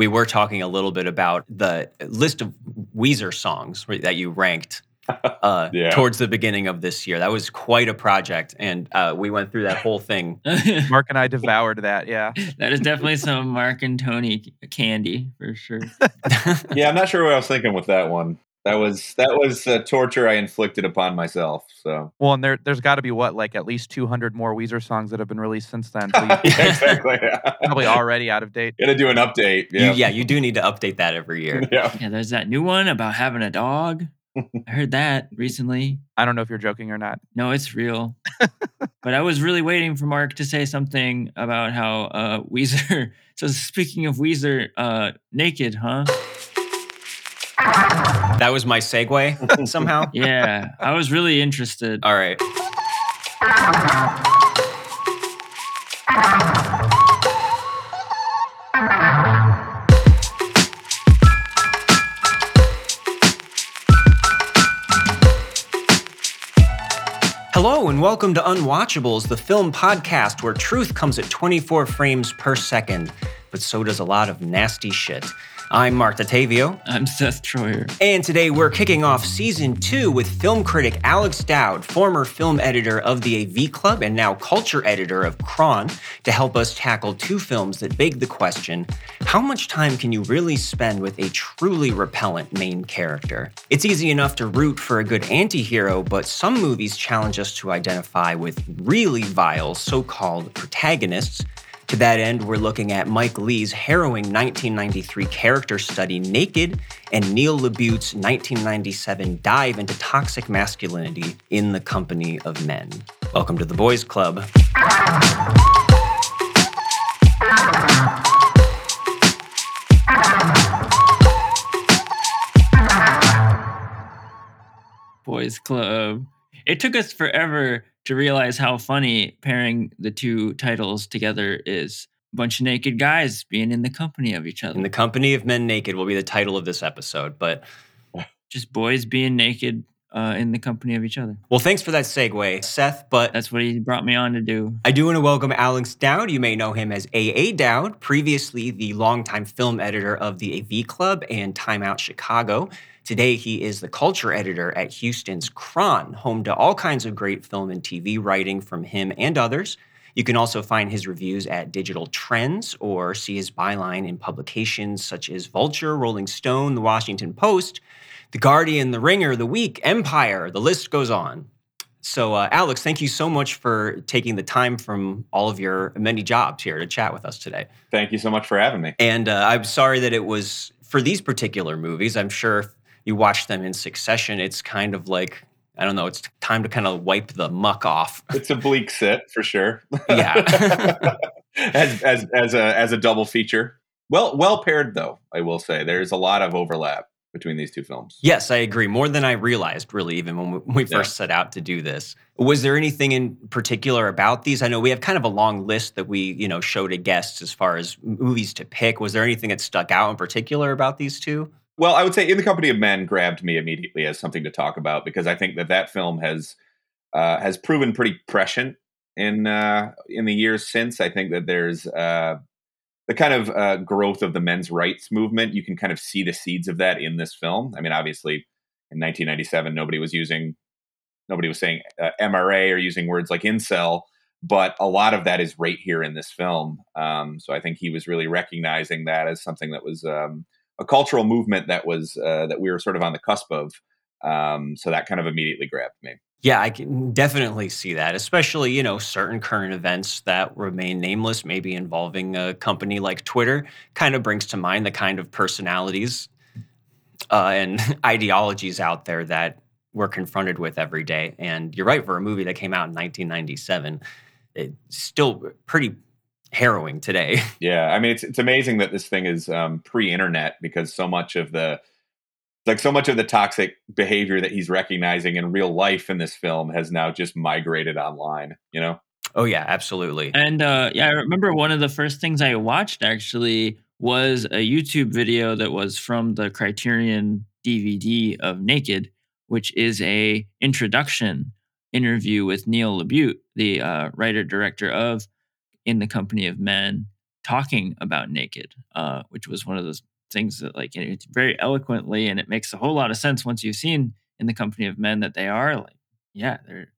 we were talking a little bit about the list of Weezer songs that you ranked uh, Yeah. towards the beginning of this year. That was quite a project, and uh, we went through that whole thing. Marc and I devoured that. Yeah. that is definitely some Marc and Tony candy for sure. Yeah, I'm not sure what I was thinking with that one. That was that was uh, torture I inflicted upon myself. So Well, and there, there's got to be what, like at least 200 more Weezer songs that have been released since then. So yeah, exactly. probably already out of date. Gonna do an update. You- Yeah. yeah, you do need to update that every year. Yeah. Yeah, there's that new one about having a dog. I heard that recently. I don't know if you're joking or not. No, it's real. but I was really waiting for Marc to say something about how uh, Weezer. So speaking of Weezer, uh, naked, huh? That was my segue somehow. Yeah, I was really interested. All right. Hello and welcome to Unwatchables, the film podcast where truth comes at 24 frames per second, but so does a lot of nasty shit. I'm Marc Dottavio. I'm Seth Troyer. And today we're kicking off season two with film critic Alex Dowd, former film editor of the AV Club and now culture editor of Chron, to help us tackle two films that beg the question how much time can you really spend with a truly repellent main character? It's easy enough to root for a good anti hero, but some movies challenge us to identify with really vile so called protagonists. To that end, we're looking at Mike Leigh's harrowing 1993 character study Naked and Neil LaBute's 1997 dive into toxic masculinity in the company of men. Welcome to the Boys Club. Boys Club. It took us forever to realize how funny pairing the two titles together is. A bunch of naked guys being in the company of each other. In the company of men naked will be the title of this episode, but Just boys being naked uh, in the company of each other. well, thanks for that segue, Seth. But That's what he brought me on to do. I do want to welcome Alex Dowd. You may know him as AA Dowd, previously the longtime film editor of the AV Club and Time Out Chicago. Today, he is the culture editor at Houston's Chron, home to all kinds of great film and TV writing from him and others. You can also find his reviews at Digital Trends or see his byline in publications such as Vulture, Rolling Stone, The Washington Post, The Guardian, The Ringer, The Week, Empire. The list goes on. So, uh, Alex, thank you so much for taking the time from all of your many jobs here to chat with us today. Thank you so much for having me. And uh, I'm sorry that it was for these particular movies. I'm sure you watch them in succession, it's kind of like, I don't know, it's time to kind of wipe the muck off. It's a bleak sit for sure. Yeah. as as as a as a double feature. Well well paired though, I will say. There's a lot of overlap between these two films. Yes, I agree. More than I realized, really, even when we, we Yeah. first set out to do this. Was there anything in particular about these? I know we have kind of a long list that we, you know, show to guests as far as movies to pick. Was there anything that stuck out in particular about these two? Well, I would say In the Company of Men grabbed me immediately as something to talk about because I think that that film has uh, has proven pretty prescient in uh, in the years since. I think that there's uh, the kind of uh, growth of the men's rights movement. You can kind of see the seeds of that in this film. I mean, obviously, in 1997, nobody was using nobody was saying uh, MRA or using words like incel, but a lot of that is right here in this film. Um, so I think he was really recognizing that as something that was. Um, a cultural movement that was uh, that we were sort of on the cusp of. Um, so that kind of immediately grabbed me. Yeah, I can definitely see that, especially, you know, certain current events that remain nameless, maybe involving a company like Twitter, kind of brings to mind the kind of personalities uh, and ideologies out there that we're confronted with every day. And you're right, for a movie that came out in 1997, it's still pretty harrowing today. Yeah, I mean it's it's amazing that this thing is um, pre-internet because so much of the like so much of the toxic behavior that he's recognizing in real life in this film has now just migrated online. You know. Oh, yeah, absolutely. And uh, yeah, I remember one of the first things I watched actually was a YouTube video that was from the Criterion DVD of Naked, which is a introduction interview with Neil LaBute, the uh, writer director of In the Company of Men. talking about naked, uh, which was one of those things that like it's very eloquently and it makes a whole lot of sense once you've seen in the company of men that they are like yeah they're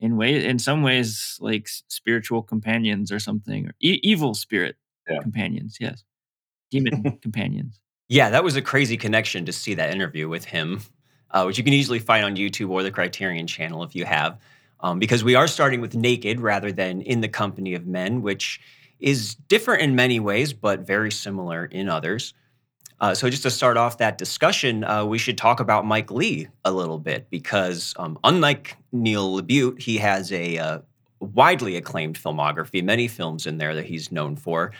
in ways in some ways like spiritual companions or something or e- evil spirit yeah. companions yes demon companions yeah that was a crazy connection to see that interview with him uh, which you can easily find on youtube or the criterion channel if you have um, because we are starting with naked rather than in the company of men which is different in many ways but very similar in others. Uh, so, just to start off that discussion, uh, we should talk about Mike Leigh a little bit because, um, unlike Neil LaBute, he has a uh, widely acclaimed filmography, many films in there that he's known for,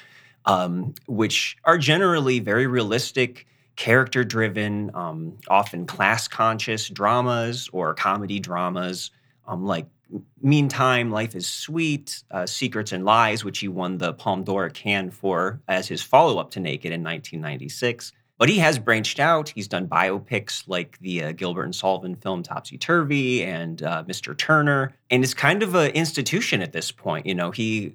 um, which are generally very realistic, character driven, um, often class conscious dramas or comedy dramas, um, like Meantime, Life is Sweet, uh, Secrets and Lies, which he won the Palme d'Or Cannes for as his follow up to Naked in 1996. But he has branched out. He's done biopics like the uh, Gilbert and Sullivan film Topsy Turvy and uh, Mr. Turner. And is kind of an institution at this point. You know, he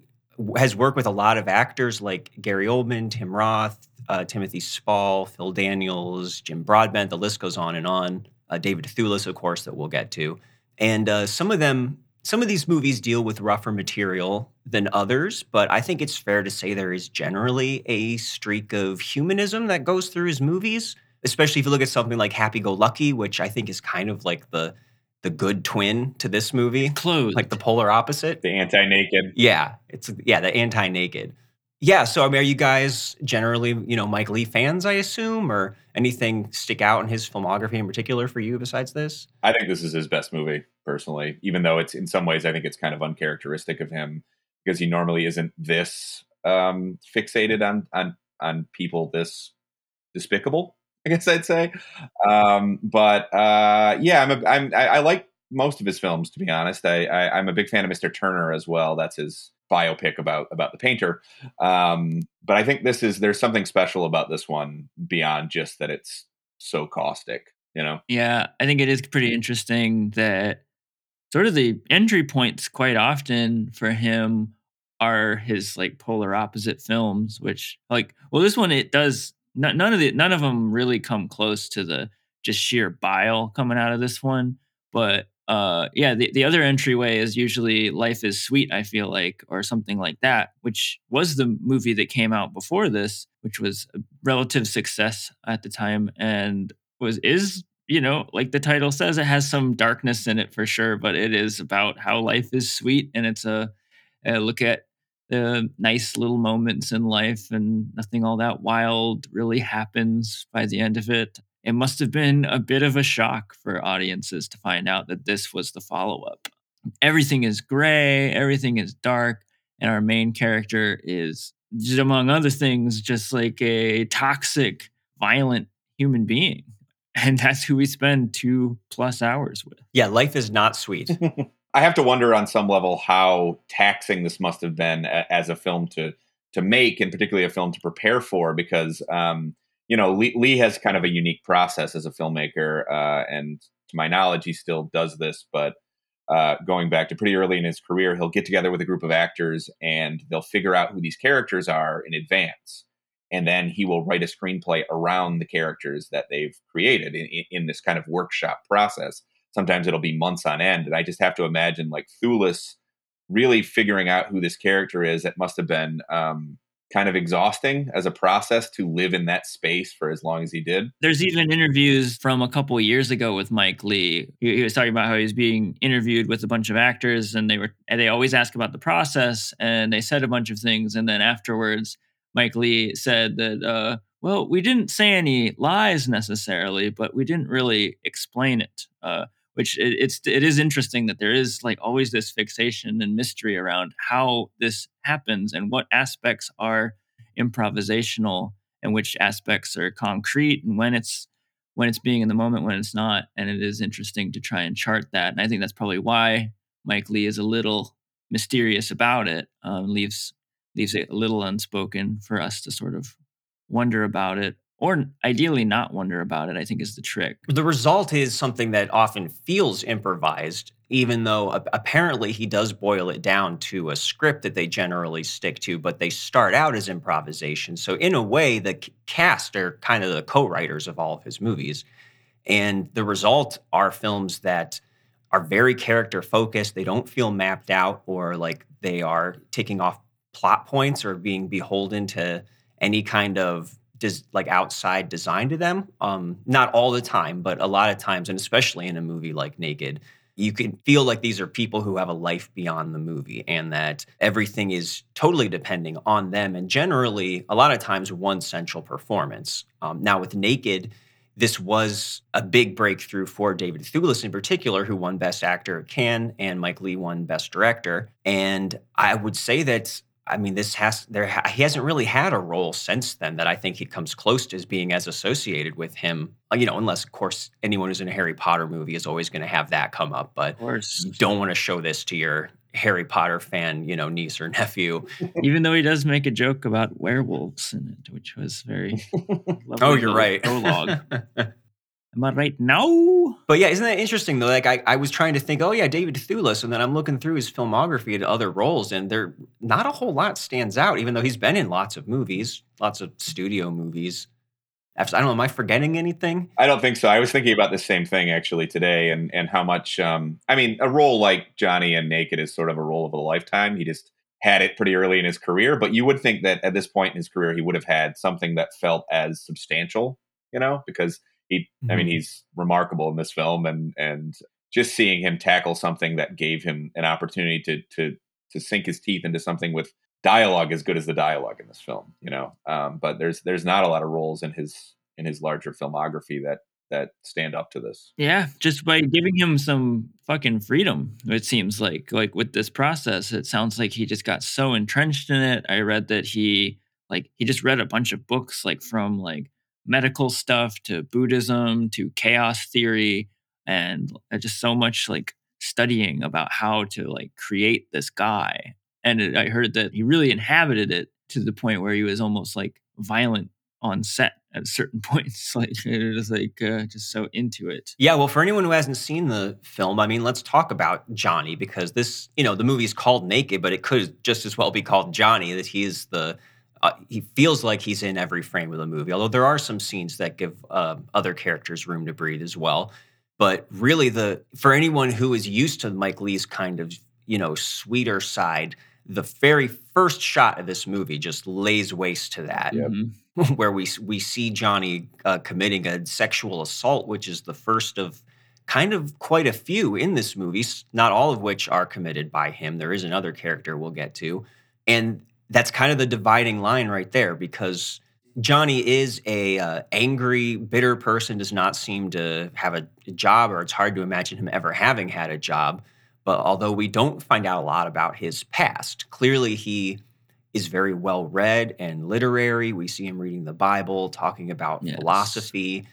has worked with a lot of actors like Gary Oldman, Tim Roth, uh, Timothy Spall, Phil Daniels, Jim Broadbent. The list goes on and on. Uh, David Thewlis, of course, that we'll get to. And uh, some of them some of these movies deal with rougher material than others, but I think it's fair to say there is generally a streak of humanism that goes through his movies, especially if you look at something like Happy Go Lucky, which I think is kind of like the the good twin to this movie. Clothes. Like the polar opposite. The anti-naked. Yeah. It's yeah, the anti-naked. Yeah, so I mean, are you guys generally, you know, Mike Leigh fans, I assume, or anything stick out in his filmography in particular for you besides this? I think this is his best movie, personally, even though it's in some ways I think it's kind of uncharacteristic of him because he normally isn't this um, fixated on on on people this despicable. I guess I'd say, um, but uh, yeah, I'm, a, I'm I, I like most of his films to be honest. I, I I'm a big fan of Mr. Turner as well. That's his biopic about about the painter. Um, but I think this is there's something special about this one beyond just that it's so caustic. You know? Yeah, I think it is pretty interesting that sort of the entry points quite often for him are his like polar opposite films, which like well this one it does none of the none of them really come close to the just sheer bile coming out of this one, but uh, yeah, the, the other entryway is usually Life is Sweet, I feel like, or something like that, which was the movie that came out before this, which was a relative success at the time and was is you know like the title says it has some darkness in it for sure but it is about how life is sweet and it's a, a look at the nice little moments in life and nothing all that wild really happens by the end of it it must have been a bit of a shock for audiences to find out that this was the follow up. Everything is gray, everything is dark, and our main character is, among other things, just like a toxic, violent human being. And that's who we spend two plus hours with. Yeah, life is not sweet. I have to wonder on some level how taxing this must have been as a film to to make, and particularly a film to prepare for, because um, you know, Lee, Leigh, has kind of a unique process as a filmmaker, uh, and to my knowledge, he still does this. But uh, going back to pretty early in his career, he'll get together with a group of actors, and they'll figure out who these characters are in advance, and then he will write a screenplay around the characters that they've created in, in this kind of workshop process. Sometimes it'll be months on end, and I just have to imagine like Thewlis really figuring out who this character is. It must have been um, kind of exhausting as a process to live in that space for as long as he did. There's even interviews from a couple years ago with Mike Leigh. He, he, was talking about how he was being interviewed with a bunch of actors, and they were and they always ask about the process, and they said a bunch of things, and then afterwards, Mike Leigh said that. Uh, well, we didn't say any lies necessarily, but we didn't really explain it. Uh, which it, it's it is interesting that there is like always this fixation and mystery around how this happens and what aspects are improvisational and which aspects are concrete and when it's when it's being in the moment when it's not. And it is interesting to try and chart that. And i think that's probably why mike leigh is a little mysterious about it um, leaves leaves it a little unspoken for us to sort of wonder about it or ideally not wonder about it, I think is the trick. The result is something that often feels improvised even though apparently he does boil it down to a script that they generally stick to, but they start out as improvisation. So, in a way, the cast are kind of the co writers of all of his movies. And the result are films that are very character focused. They don't feel mapped out or like they are taking off plot points or being beholden to any kind of des- like outside design to them. Um, not all the time, but a lot of times, and especially in a movie like Naked, you can feel like these are people who have a life beyond the movie and that everything is totally depending on them and generally a lot of times one central performance um, now with naked this was a big breakthrough for david thewlis in particular who won best actor at cannes and mike Leigh won best director and i would say that I mean, this has there. He hasn't really had a role since then that I think he comes close to as being as associated with him. uh, You know, unless of course anyone who's in a Harry Potter movie is always going to have that come up. But Of course. you don't want to show this to your Harry Potter fan, you know, niece or nephew. Even though he does make a joke about werewolves in it, which was very. oh, you're right. Prologue. Am I right? now? But yeah, isn't that interesting though? Like I, I was trying to think, oh yeah, David Thewlis, and then I'm looking through his filmography at other roles, and there not a whole lot stands out, even though he's been in lots of movies, lots of studio movies. I don't know, am I forgetting anything? I don't think so. I was thinking about the same thing actually today, and and how much. Um, I mean, a role like Johnny and Naked is sort of a role of a lifetime. He just had it pretty early in his career, but you would think that at this point in his career, he would have had something that felt as substantial, you know, because he. I mean, Mhm. he's remarkable in this film, and and just seeing him tackle something that gave him an opportunity to to to sink his teeth into something with dialogue as good as the dialogue in this film, you know. Um, but there's there's not a lot of roles in his in his larger filmography that that stand up to this. Yeah, just by giving him some fucking freedom, it seems like. Like with this process, it sounds like he just got so entrenched in it. I read that he like he just read a bunch of books like from like medical stuff to Buddhism to chaos theory and uh, just so much like studying about how to like create this guy. And it, I heard that he really inhabited it to the point where he was almost like violent on set at certain points. Like it was like uh, just so into it. Yeah, well, for anyone who hasn't seen the film, I mean, let's talk about Johnny because this, you know, the movie's called Naked, but it could just as well be called Johnny. That he is the, uh, he feels like he's in every frame of the movie. Although there are some scenes that give uh, other characters room to breathe as well. But really, the for anyone who is used to Mike Leigh's kind of, you know, sweeter side, the very first shot of this movie just lays waste to that Yep. Mhm. where we we see Johnny uh, committing a sexual assault, which is the first of kind of quite a few in this movie. Not all of which are committed by him. There is another character we'll get to, and that's kind of the dividing line right there because Johnny is a uh, angry, bitter person. Does not seem to have a job, or it's hard to imagine him ever having had a job. But although we don't find out a lot about his past, clearly he is very well read and literary. We see him reading the Bible, talking about Yes. philosophy,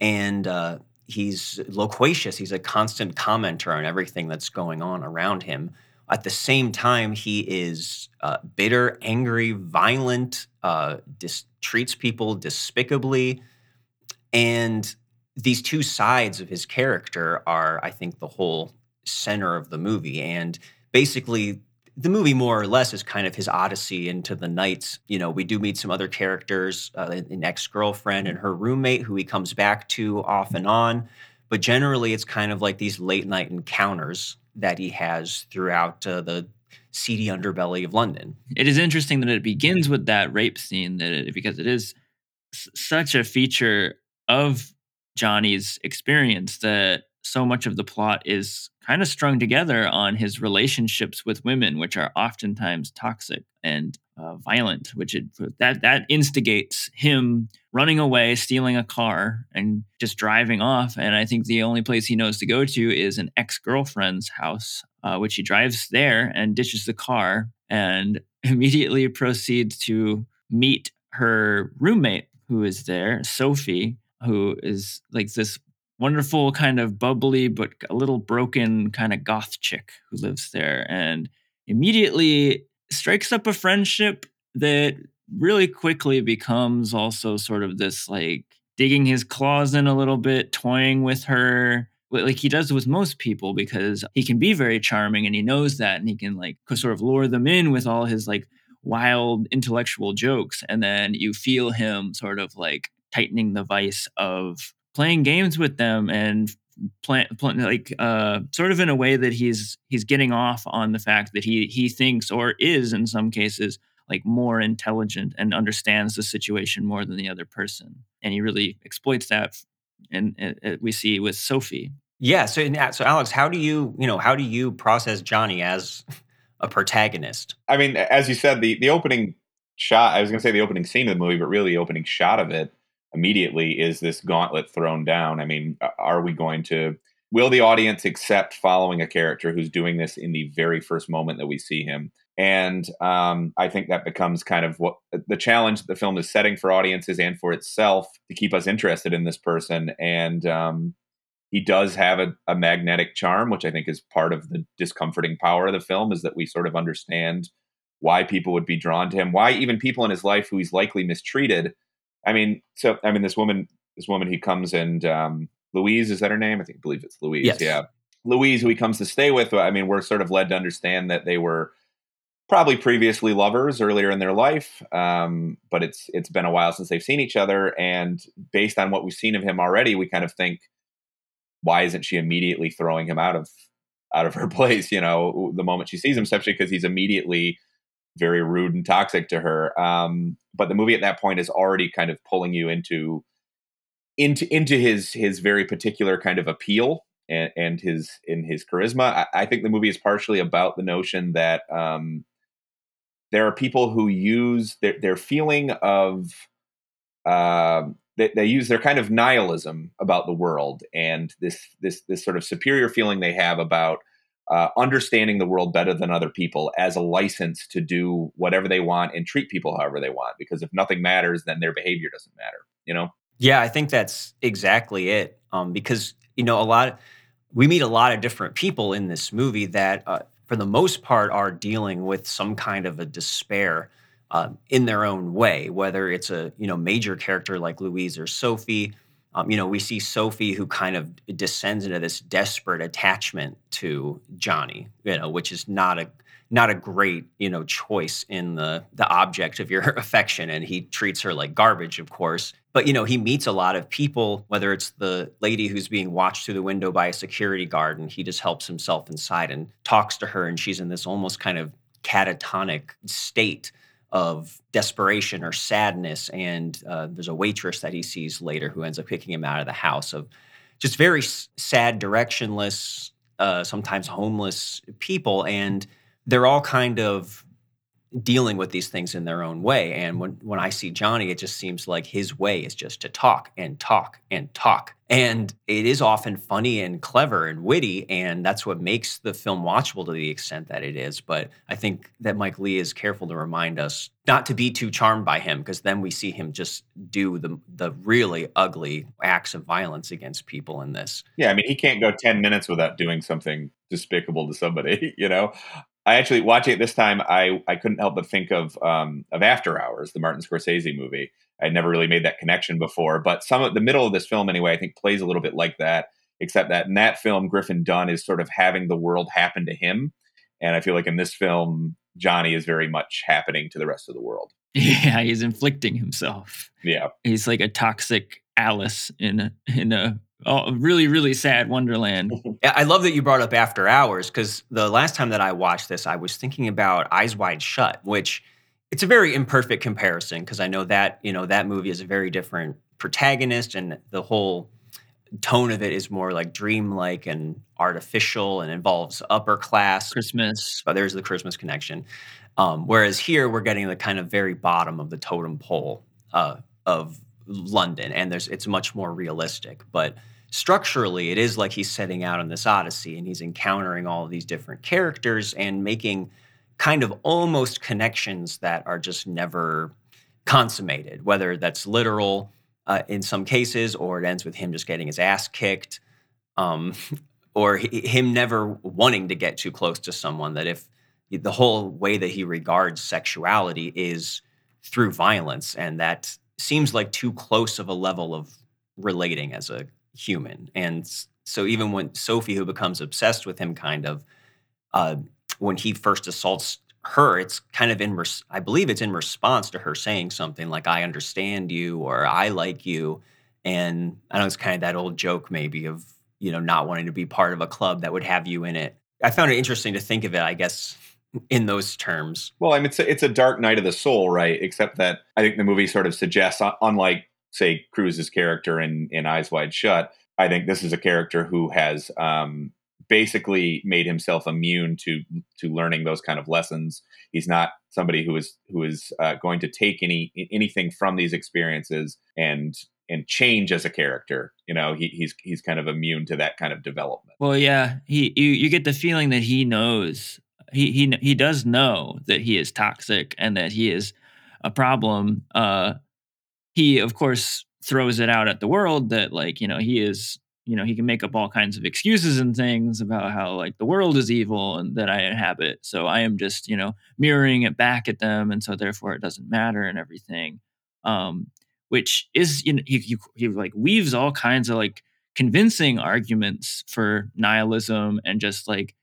and uh, he's loquacious. He's a constant commenter on everything that's going on around him. At the same time, he is uh, bitter, angry, violent, uh, dis- treats people despicably. And these two sides of his character are, I think, the whole center of the movie. And basically, the movie more or less is kind of his odyssey into the night. You know, we do meet some other characters, uh, an ex girlfriend and her roommate, who he comes back to off and on. But generally, it's kind of like these late night encounters that he has throughout uh, the seedy underbelly of London. It is interesting that it begins with that rape scene that it, because it is s- such a feature of Johnny's experience that so much of the plot is kind of strung together on his relationships with women, which are oftentimes toxic and uh, violent. Which it, that that instigates him running away, stealing a car, and just driving off. And I think the only place he knows to go to is an ex girlfriend's house, uh, which he drives there and ditches the car and immediately proceeds to meet her roommate who is there, Sophie, who is like this wonderful kind of bubbly but a little broken kind of goth chick who lives there and immediately strikes up a friendship that really quickly becomes also sort of this like digging his claws in a little bit toying with her like he does with most people because he can be very charming and he knows that and he can like sort of lure them in with all his like wild intellectual jokes and then you feel him sort of like tightening the vice of playing games with them and plan, plan like uh sort of in a way that he's he's getting off on the fact that he he thinks or is in some cases like more intelligent and understands the situation more than the other person. And he really exploits that and, and we see with sophie. Yeah so so alex how do you you know how do you process johnny as a protagonist? I mean as you said the the opening shot i was going to say the opening scene of the movie but really the opening shot of it immediately is this gauntlet thrown down. I mean, are we going to will the audience accept following a character who's doing this in the very first moment that we see him? And um, I think that becomes kind of what the challenge that the film is setting for audiences and for itself to keep us interested in this person. And um, he does have a, a magnetic charm, which I think is part of the discomforting power of the film, is that we sort of understand why people would be drawn to him, why even people in his life who he's likely mistreated I mean, so I mean, this woman, this woman, he comes and um, Louise is that her name? I think, I believe it's Louise. Yes. Yeah, Louise, who he comes to stay with. I mean, we're sort of led to understand that they were probably previously lovers earlier in their life, um, but it's it's been a while since they've seen each other. And based on what we've seen of him already, we kind of think, why isn't she immediately throwing him out of out of her place? You know, the moment she sees him, especially because he's immediately very rude and toxic to her. Um, but the movie at that point is already kind of pulling you into into into his his very particular kind of appeal and, and his in his charisma. I, I, think the movie is partially about the notion that um, there are people who use their their feeling of uh, they, they use their kind of nihilism about the world and this this this sort of superior feeling they have about uh, understanding the world better than other people as a license to do whatever they want and treat people however they want. Because if nothing matters, then their behavior doesn't matter. You know? Yeah, I think that's exactly it. Um, because you know, a lot of, we meet a lot of different people in this movie that, uh, for the most part, are dealing with some kind of a despair. Uh, in their own way, whether it's a you know major character like Louise or Sophie, um, you know, we see Sophie who kind of descends into this desperate attachment to Johnny, you know, which is not a not a great you know choice in the the object of your affection and he treats her like garbage of course. But you know he meets a lot of people whether it's the lady who's being watched through the window by a security guard and he just helps himself inside and talks to her and she's in this almost kind of catatonic state of desperation or sadness. And uh, there's a waitress that he sees later who ends up kicking him out of the house of just very sad, directionless, uh, sometimes homeless people. And they're all kind of dealing with these things in their own way. And when, when I see Johnny, it just seems like his way is just to talk and talk and talk. And it is often funny and clever and witty. And that's what makes the film watchable to the extent that it is. But I think that Mike Leigh is careful to remind us not to be too charmed by him, because then we see him just do the, the really ugly acts of violence against people in this. Yeah. I mean, he can't go 10 minutes without doing something despicable to somebody, you know? I actually watching it this time. I I couldn't help but think of um, of After Hours, the Martin Scorsese movie. I'd never really made that connection before, but some of the middle of this film anyway, I think plays a little bit like that. Except that in that film, Griffin Dunne is sort of having the world happen to him, and I feel like in this film, Johnny is very much happening to the rest of the world. Yeah, he's inflicting himself. Yeah, he's like a toxic Alice in a, in a oh, really, really sad Wonderland. I love that you brought up After Hours because the last time that I watched this, I was thinking about Eyes Wide Shut, which it's a very imperfect comparison because I know that you know that movie is a very different protagonist and the whole tone of it is more like dreamlike and artificial and involves upper class Christmas. But there's the Christmas connection. Um, whereas here we're getting the kind of very bottom of the totem pole uh, of London, and there's it's much more realistic. But structurally, it is like he's setting out on this odyssey, and he's encountering all these different characters and making kind of almost connections that are just never consummated. Whether that's literal uh, in some cases, or it ends with him just getting his ass kicked, um, or him never wanting to get too close to someone. That if the whole way that he regards sexuality is through violence, and that seems like too close of a level of relating as a human. And So even when Sophie, who becomes obsessed with him, kind of, uh, when he first assaults her, it's kind of in, res- I believe it's in response to her saying something like, I understand you or I like you. And I know it's kind of that old joke, maybe, of, you know, not wanting to be part of a club that would have you in it. I found it interesting to think of it, I guess, in those terms. Well, I mean, it's a, it's a dark night of the soul, right? Except that I think the movie sort of suggests, unlike, say, Cruise's character in, in Eyes Wide Shut, I think this is a character who has um, basically made himself immune to to learning those kind of lessons. He's not somebody who is who is uh, going to take any anything from these experiences and and change as a character. You know, he, he's he's kind of immune to that kind of development. Well, yeah, he you, you get the feeling that he knows he he he does know that he is toxic and that he is a problem. Uh, he of course throws it out at the world that like you know he is you know he can make up all kinds of excuses and things about how like the world is evil and that i inhabit so i am just you know mirroring it back at them and so therefore it doesn't matter and everything um which is you know he, he, he like weaves all kinds of like convincing arguments for nihilism and just like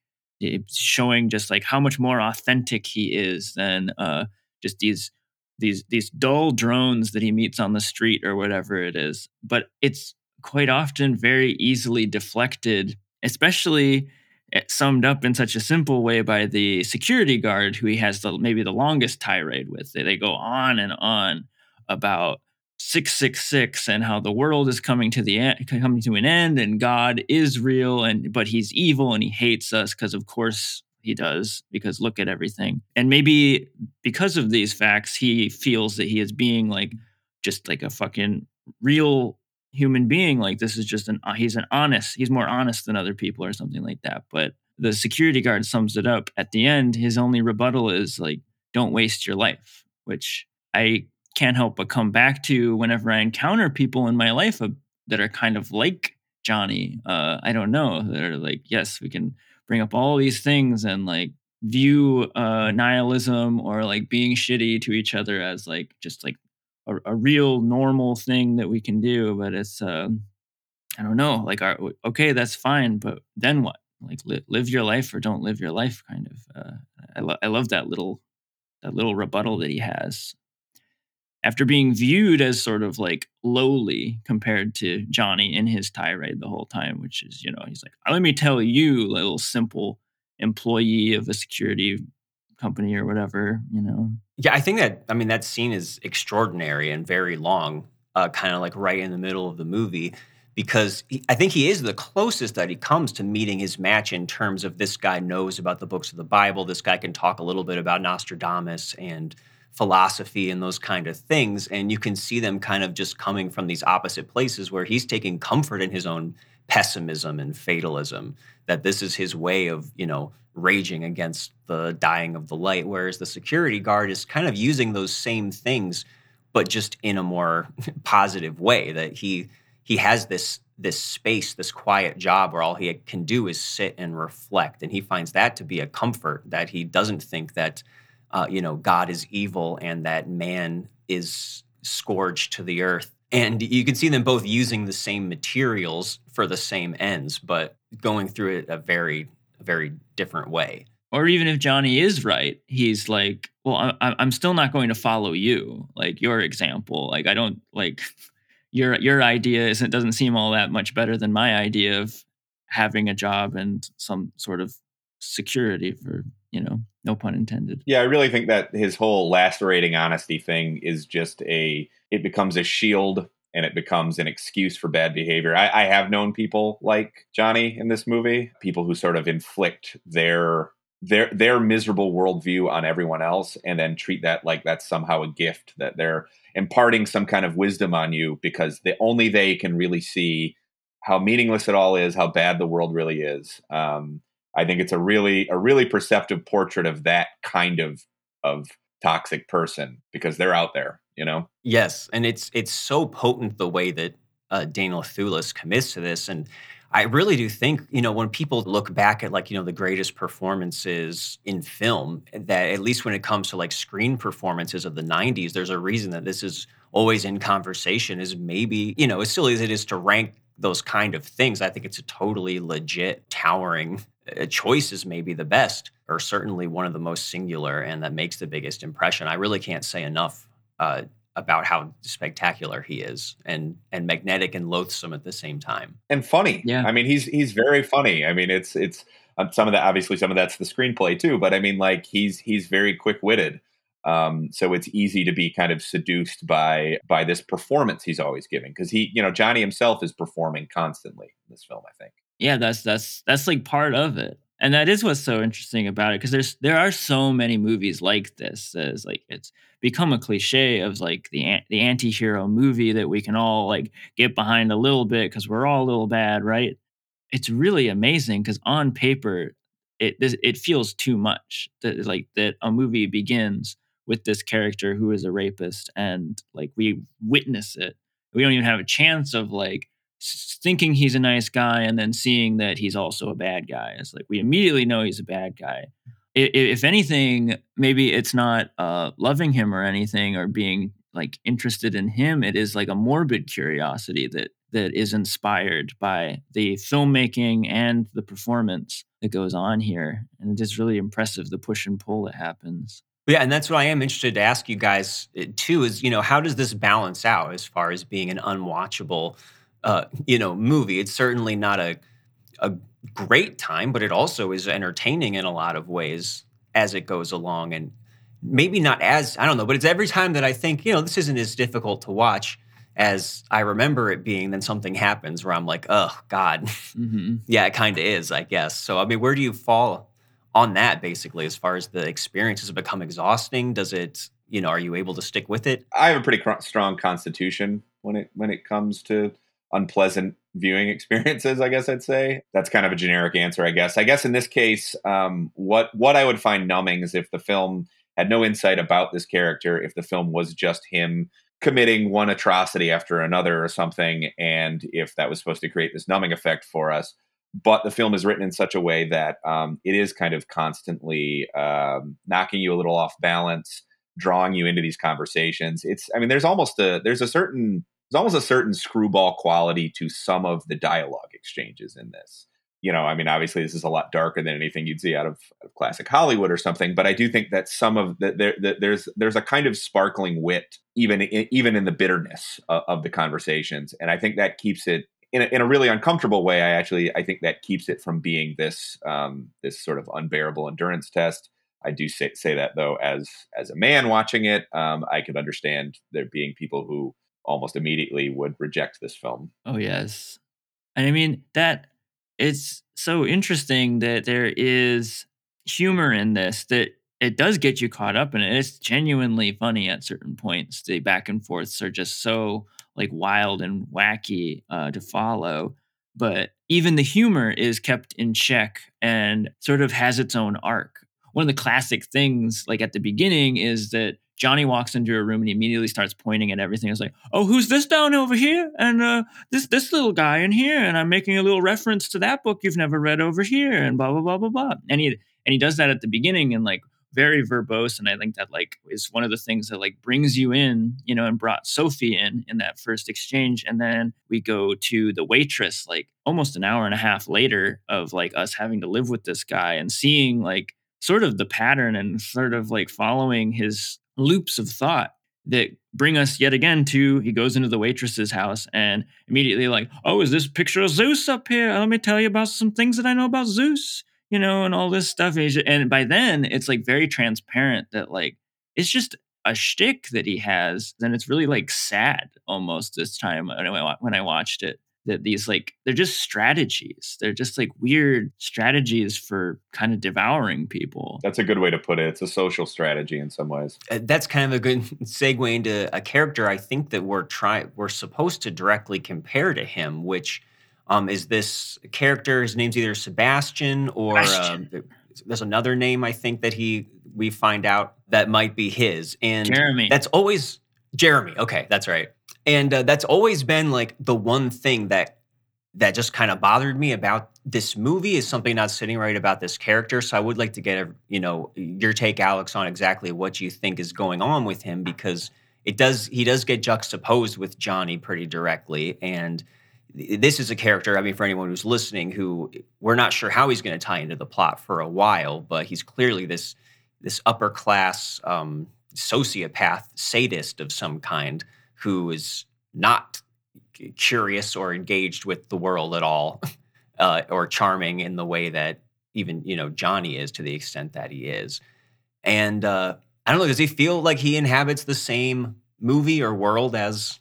showing just like how much more authentic he is than uh just these these these dull drones that he meets on the street or whatever it is but it's quite often very easily deflected, especially eh, summed up in such a simple way by the security guard who he has the maybe the longest tirade with. They, they go on and on about 666 and how the world is coming to the end coming to an end and God is real and but he's evil and he hates us because of course he does because look at everything. And maybe because of these facts he feels that he is being like just like a fucking real human being like this is just an uh, he's an honest he's more honest than other people or something like that but the security guard sums it up at the end his only rebuttal is like don't waste your life which i can't help but come back to whenever i encounter people in my life that are kind of like johnny uh, i don't know that are like yes we can bring up all these things and like view uh, nihilism or like being shitty to each other as like just like a, a real normal thing that we can do but it's uh, i don't know like our, okay that's fine but then what? Like li- live your life or don't live your life kind of uh, I, lo- I love that little that little rebuttal that he has after being viewed as sort of like lowly compared to johnny in his tirade the whole time which is you know he's like let me tell you little simple employee of a security company or whatever, you know. Yeah, I think that I mean that scene is extraordinary and very long, uh, kind of like right in the middle of the movie, because he, I think he is the closest that he comes to meeting his match in terms of this guy knows about the books of the Bible. This guy can talk a little bit about Nostradamus and philosophy and those kind of things, and you can see them kind of just coming from these opposite places where he's taking comfort in his own pessimism and fatalism that this is his way of you know raging against the dying of the light whereas the security guard is kind of using those same things but just in a more positive way that he he has this this space this quiet job where all he can do is sit and reflect and he finds that to be a comfort that he doesn't think that uh, you know god is evil and that man is scourged to the earth. And you can see them both using the same materials for the same ends but going through it a very very different way. Or even if johnny is right he's like well i'm still not going to follow you like your example. Like i don't like your your idea isn't doesn't seem all that much better than my idea of having a job and some sort of security for you know no pun intended yeah i really think that his whole lacerating honesty thing is just a it becomes a shield and it becomes an excuse for bad behavior. I, I, have known people like Johnny in this movie, people who sort of inflict their their their miserable worldview on everyone else and then treat that like that's somehow a gift that they're imparting some kind of wisdom on you because they only they can really see how meaningless it all is, how bad the world really is. Um, I think it's a really a really perceptive portrait of that kind of of toxic person because they're out there you know yes and it's it's so potent the way that uh, daniel Thewlis commits to this and i really do think you know when people look back at like you know the greatest performances in film that at least when it comes to like screen performances of the 90s there's a reason that this is always in conversation is maybe you know as silly as it is to rank those kind of things. I think it's a totally legit, towering choice is maybe the best, or certainly one of the most singular and that makes the biggest impression. I really can't say enough uh, about how spectacular he is and and magnetic and loathsome at the same time. And funny. Yeah. I mean, he's he's very funny. I mean, it's it's um, some of that obviously some of that's the screenplay too, but I mean like he's he's very quick-witted. Um, so it's easy to be kind of seduced by by this performance he's always giving because he, you know, Johnny himself is performing constantly in this film. I think. Yeah, that's that's that's like part of it, and that is what's so interesting about it because there's there are so many movies like this. As like it's become a cliche of like the the anti-hero movie that we can all like get behind a little bit because we're all a little bad, right? It's really amazing because on paper it this, it feels too much that like that a movie begins with this character who is a rapist and like we witness it. We don't even have a chance of like thinking he's a nice guy and then seeing that he's also a bad guy. It's like we immediately know he's a bad guy. If anything, maybe it's not uh, loving him or anything or being like interested in him. It is like a morbid curiosity that that is inspired by the filmmaking and the performance that goes on here, and it is really impressive the push and pull that happens. Yeah, and that's what I am interested to ask you guys uh, too. Is you know how does this balance out as far as being an unwatchable, uh, you know, movie? It's certainly not a a great time, but it also is entertaining in a lot of ways as it goes along, and maybe not as I don't know, but it's every time that I think you know this isn't as difficult to watch as I remember it being. Then something happens where I'm like, oh God, hmm yeah, it kind of is, I guess. So I mean, where do you fall on that basically as far as the experience? Does it become exhausting? Does it, you know, are you able to stick with it? I have a pretty cr- strong constitution when it when it comes to unpleasant viewing experiences. I guess I'd say that's kind of a generic answer. I guess. I guess in this case, um, what what I would find numbing is if the film had no insight about this character, if the film was just him committing one atrocity after another or something, and if that was supposed to create this numbing effect for us. But the film is written in such a way that um, it is kind of constantly um, knocking you a little off balance drawing you into these conversations. It's I mean there's almost a there's a certain there's almost a certain screwball quality to some of the dialogue exchanges in this. You know, I mean obviously this is a lot darker than anything you'd see out of, of classic Hollywood or something, but I do think that some of the, there that there's there's a kind of sparkling wit even in, even in the bitterness of, of the conversations and I think that keeps it in a, in a really uncomfortable way, I actually I think that keeps it from being this um, this sort of unbearable endurance test. I do say, say that though, as as a man watching it, um, I could understand there being people who almost immediately would reject this film. Oh yes. And I mean that it's so interesting that there is humor in this that it does get you caught up in it. It's genuinely funny at certain points. The back and forths are just so like wild and wacky uh, to follow. But even the humor is kept in check and sort of has its own arc. One of the classic things, like at the beginning, is that Johnny walks into a room and he immediately starts pointing at everything. It's like, oh, who's this down over here? And uh, this this little guy in here, and I'm making a little reference to that book you've never read over here, and blah blah blah blah blah. And he and he does that at the beginning and like very verbose, and I think that like is one of the things that like brings you in, you know, and brought Sophie in in that first exchange, and then we go to the waitress like almost an hour and a half later of like us having to live with this guy and seeing like sort of the pattern and sort of like following his loops of thought that bring us yet again to he goes into the waitress's house and immediately like oh is this picture of zeus up here? Let me tell you about some things that i know about zeus you know and all this stuff. And, by then it's like very transparent that like it's just a shtick that he has and it's really like sad almost this time when I watched it that these like they're just strategies they're just like weird strategies for kind of devouring people That's a good way to put it. It's a social strategy in some ways. Uh, That's kind of a good segue into a character I think that we're try we're supposed to directly compare to him, which um, is this character. His name's either Sebastian or Sebastian. um, there's another name I think that he we find out that might be his, and jeremy that's always Jeremy. Okay, that's right. And uh, that's always been like the one thing that that just kind of bothered me about this movie is something not sitting right about this character. So I would like to get a, you know your take, Alex, on exactly what you think is going on with him because it does he does get juxtaposed with Johnny pretty directly, and this is a character. I mean, for anyone who's listening, who we're not sure how he's going to tie into the plot for a while, but he's clearly this this upper class um, sociopath sadist of some kind who is not curious or engaged with the world at all, uh, or charming in the way that even you know Johnny is to the extent that he is. And uh, I don't know, does he feel like he inhabits the same movie or world as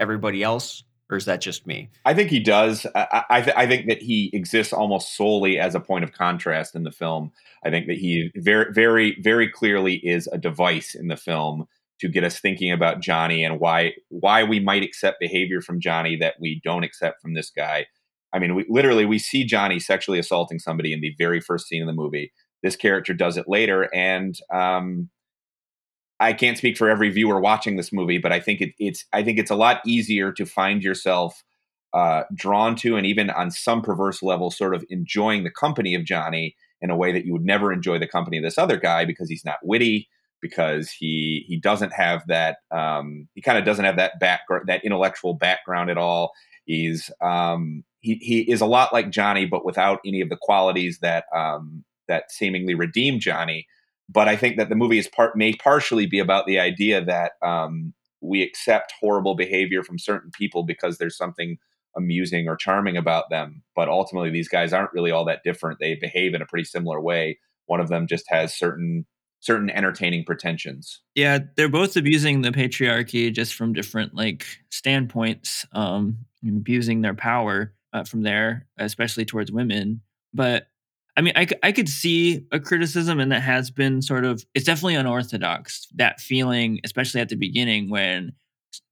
everybody else? Or is that just me? I think he does. I, I, th- I think that he exists almost solely as a point of contrast in the film. I think that he very, very, very clearly is a device in the film to get us thinking about Johnny and why why we might accept behavior from Johnny that we don't accept from this guy. I mean, we, literally, we see Johnny sexually assaulting somebody in the very first scene of the movie. This character does it later, and um, I can't speak for every viewer watching this movie, but I think it, it's I think it's a lot easier to find yourself uh, drawn to, and even on some perverse level, sort of enjoying the company of Johnny in a way that you would never enjoy the company of this other guy because he's not witty, because he he doesn't have that um, he kind of doesn't have that background that intellectual background at all. He's um, he he is a lot like Johnny, but without any of the qualities that um, that seemingly redeem Johnny. But I think that the movie is part may partially be about the idea that um, we accept horrible behavior from certain people because there's something amusing or charming about them. But ultimately, these guys aren't really all that different. They behave in a pretty similar way. One of them just has certain certain entertaining pretensions. Yeah, they're both abusing the patriarchy just from different like standpoints, um, abusing their power uh, from there, especially towards women. But I mean, I, I could see a criticism, and that has been sort of it's definitely unorthodox. That feeling, especially at the beginning when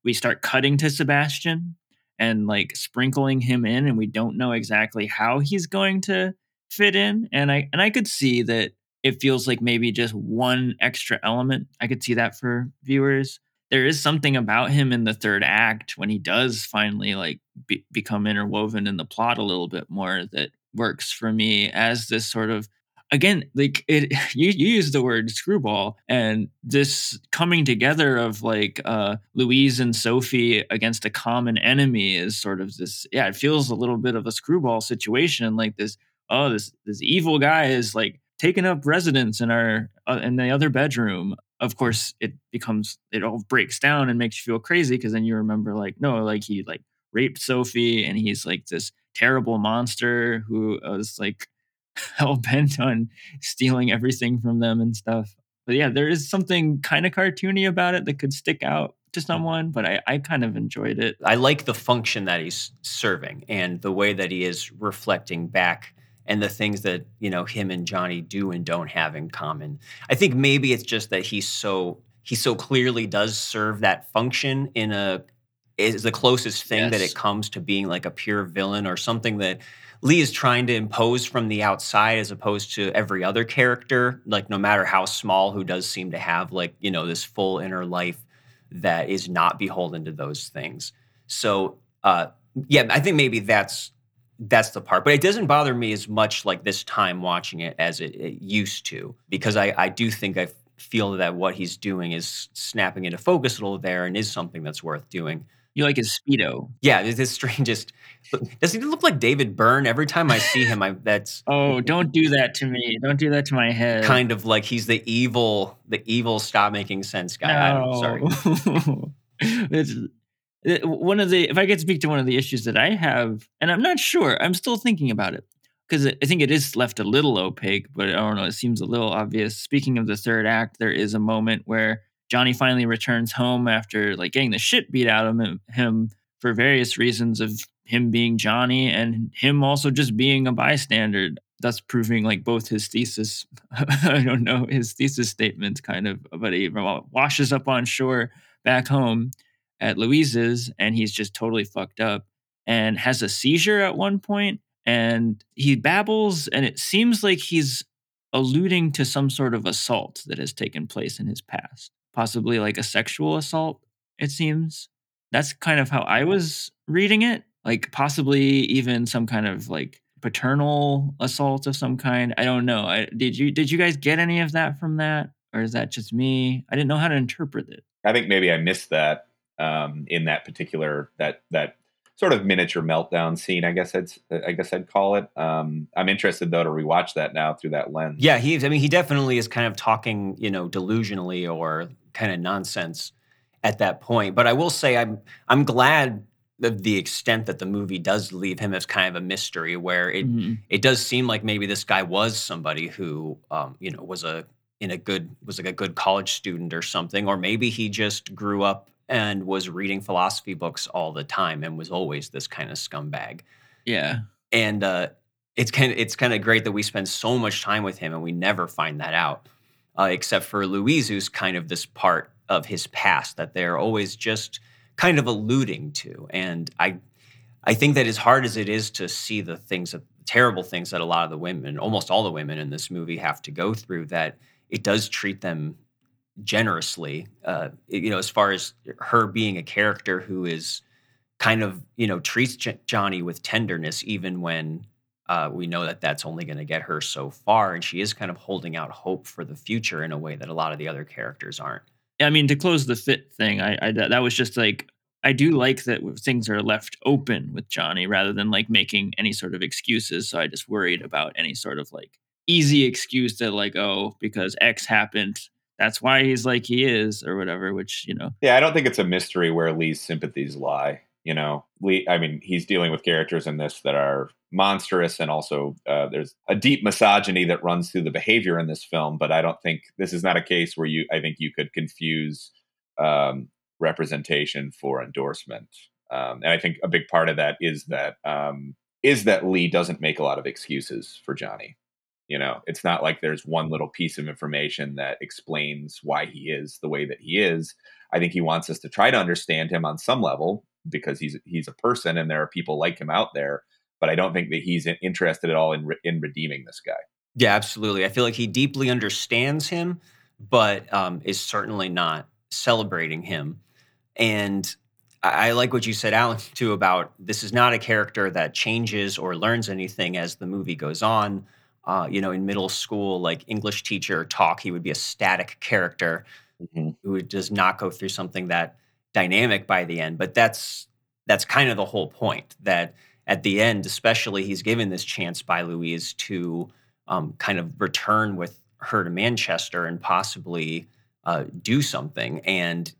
we start cutting to Sebastian and like sprinkling him in, and we don't know exactly how he's going to fit in. And I and I could see that it feels like maybe just one extra element. I could see that for viewers. There is something about him in the third act when he does finally like be- become interwoven in the plot a little bit more that works for me as this sort of again like it you, you use the word screwball and this coming together of like uh louise and sophie against a common enemy is sort of this yeah it feels a little bit of a screwball situation like this oh this this evil guy is like taking up residence in our uh, in the other bedroom of course it becomes it all breaks down and makes you feel crazy because then you remember like no like he like raped sophie and he's like this terrible monster who was like hell bent on stealing everything from them and stuff but yeah there is something kind of cartoony about it that could stick out to mm. someone but I, I kind of enjoyed it i like the function that he's serving and the way that he is reflecting back and the things that you know him and Johnny do and don't have in common. I think maybe it's just that he's so he so clearly does serve that function in a is the closest thing yes. that it comes to being like a pure villain or something that Leigh is trying to impose from the outside as opposed to every other character, like no matter how small, who does seem to have like, you know, this full inner life that is not beholden to those things. So uh yeah, I think maybe that's that's the part but it doesn't bother me as much like this time watching it as it, it, used to because I, I do think i feel that what he's doing is snapping into focus a little there and is something that's worth doing. You like his speedo. Yeah it's the strangest does he look like david byrne? Every time i see him i that's oh don't do that to me. Don't do that to my head. Kind of like he's the evil the evil stop making sense guy. No. sorry it's Uh, one of the if I could speak to one of the issues that I have, and I'm not sure, I'm still thinking about it because I think it is left a little opaque, but I don't know, it seems a little obvious. Speaking of the third act, there is a moment where Johnny finally returns home after like getting the shit beat out of him, for various reasons of him being Johnny and him also just being a bystander. Thus proving like both his thesis, I don't know, his thesis statement kind of, but he washes up on shore back home at Louise's and he's just totally fucked up and has a seizure at one point and he babbles and it seems like he's alluding to some sort of assault that has taken place in his past possibly like a sexual assault it seems. That's kind of how i was reading it like possibly even some kind of like paternal assault of some kind i don't know. I, did you did you guys get any of that from that or is that just me? I didn't know how to interpret it. I think maybe i missed that um, in that particular that that sort of miniature meltdown scene. I guess I'd I guess I'd call it. Um, I'm interested though to rewatch that now through that lens. Yeah, he's. I mean, he definitely is kind of talking, you know, delusionally or kind of nonsense at that point. But I will say, I'm I'm glad of the extent that the movie does leave him as kind of a mystery, where it Mhm. it does seem like maybe this guy was somebody who, um, you know, was a in a good was like a good college student or something, or maybe he just grew up and was reading philosophy books all the time and was always this kind of scumbag Yeah. and uh, it's kind of it's kind of great that we spend so much time with him and we never find that out, uh, except for Louise, who's kind of this part of his past that they're always just kind of alluding to. And I I think that as hard as it is to see the things that terrible things that a lot of the women, almost all the women in this movie have to go through, that it does treat them generously. Uh, you know, as far as her being a character who is kind of you know treats J- Johnny with tenderness, even when uh, we know that that's only going to get her so far, and she is kind of holding out hope for the future in a way that a lot of the other characters aren't. I mean, to close the fit thing, I, I that that was just like I do like that things are left open with Johnny rather than like making any sort of excuses. So I just worried about any sort of like easy excuse that like oh because X happened that's why he's like he is or whatever. Which you know Yeah, I don't think it's a mystery where Leigh's sympathies lie. You know, Leigh. I mean, he's dealing with characters in this that are monstrous, and also uh, there's a deep misogyny that runs through the behavior in this film. But I don't think this is not a case where you. I think you could confuse um, representation for endorsement, um, and I think a big part of that is that um, is that Leigh doesn't make a lot of excuses for Johnny. You know, it's not like there's one little piece of information that explains why he is the way that he is. I think he wants us to try to understand him on some level because he's he's a person and there are people like him out there. But I don't think that he's interested at all in re- in redeeming this guy. Yeah, absolutely. I feel like he deeply understands him, but um, is certainly not celebrating him. And I, like what you said, Alan, too, about this is not a character that changes or learns anything as the movie goes on. Uh, you know, in middle school, like English teacher talk, he would be a static character who does not go through something that dynamic by the end. But that's that's kind of the whole point. That at the end, especially, he's given this chance by Louise to um, kind of return with her to Manchester and possibly uh, do something. And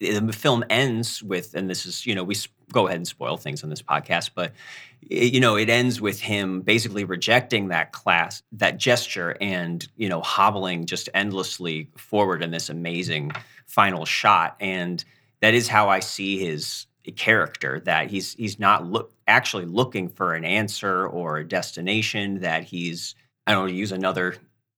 the film ends with, and this is, you know, we go ahead and spoil things on this podcast, but it, you know, it ends with him basically rejecting that class, that gesture, and you know, hobbling just endlessly forward in this amazing final shot. And that is how I see his character. That he's he's not look actually looking for an answer or a destination. That he's I don't know, use another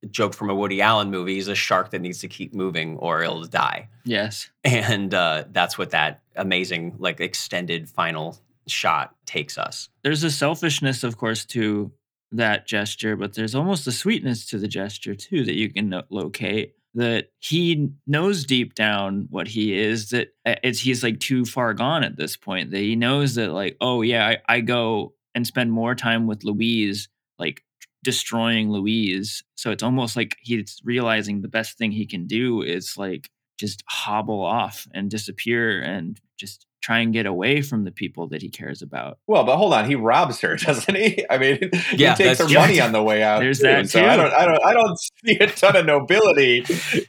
joke from a Woody Allen movie. He's a shark that needs to keep moving or it'll die yes and uh, that's what that amazing like extended final shot takes us there's a selfishness of course to that gesture but there's almost a sweetness to the gesture too that you can locate that he knows deep down what he is that uh, it's he's like too far gone at this point that he knows that like oh yeah I, I go and spend more time with louise like destroying louise so it's almost like he's realizing the best thing he can do is like just hobble off and disappear and just try and get away from the people that he cares about Well, but hold on, he robs her, doesn't he? I mean, Yeah, he takes her that's- money on the way out. There's too, that so I don't, I don't, I don't see a ton of nobility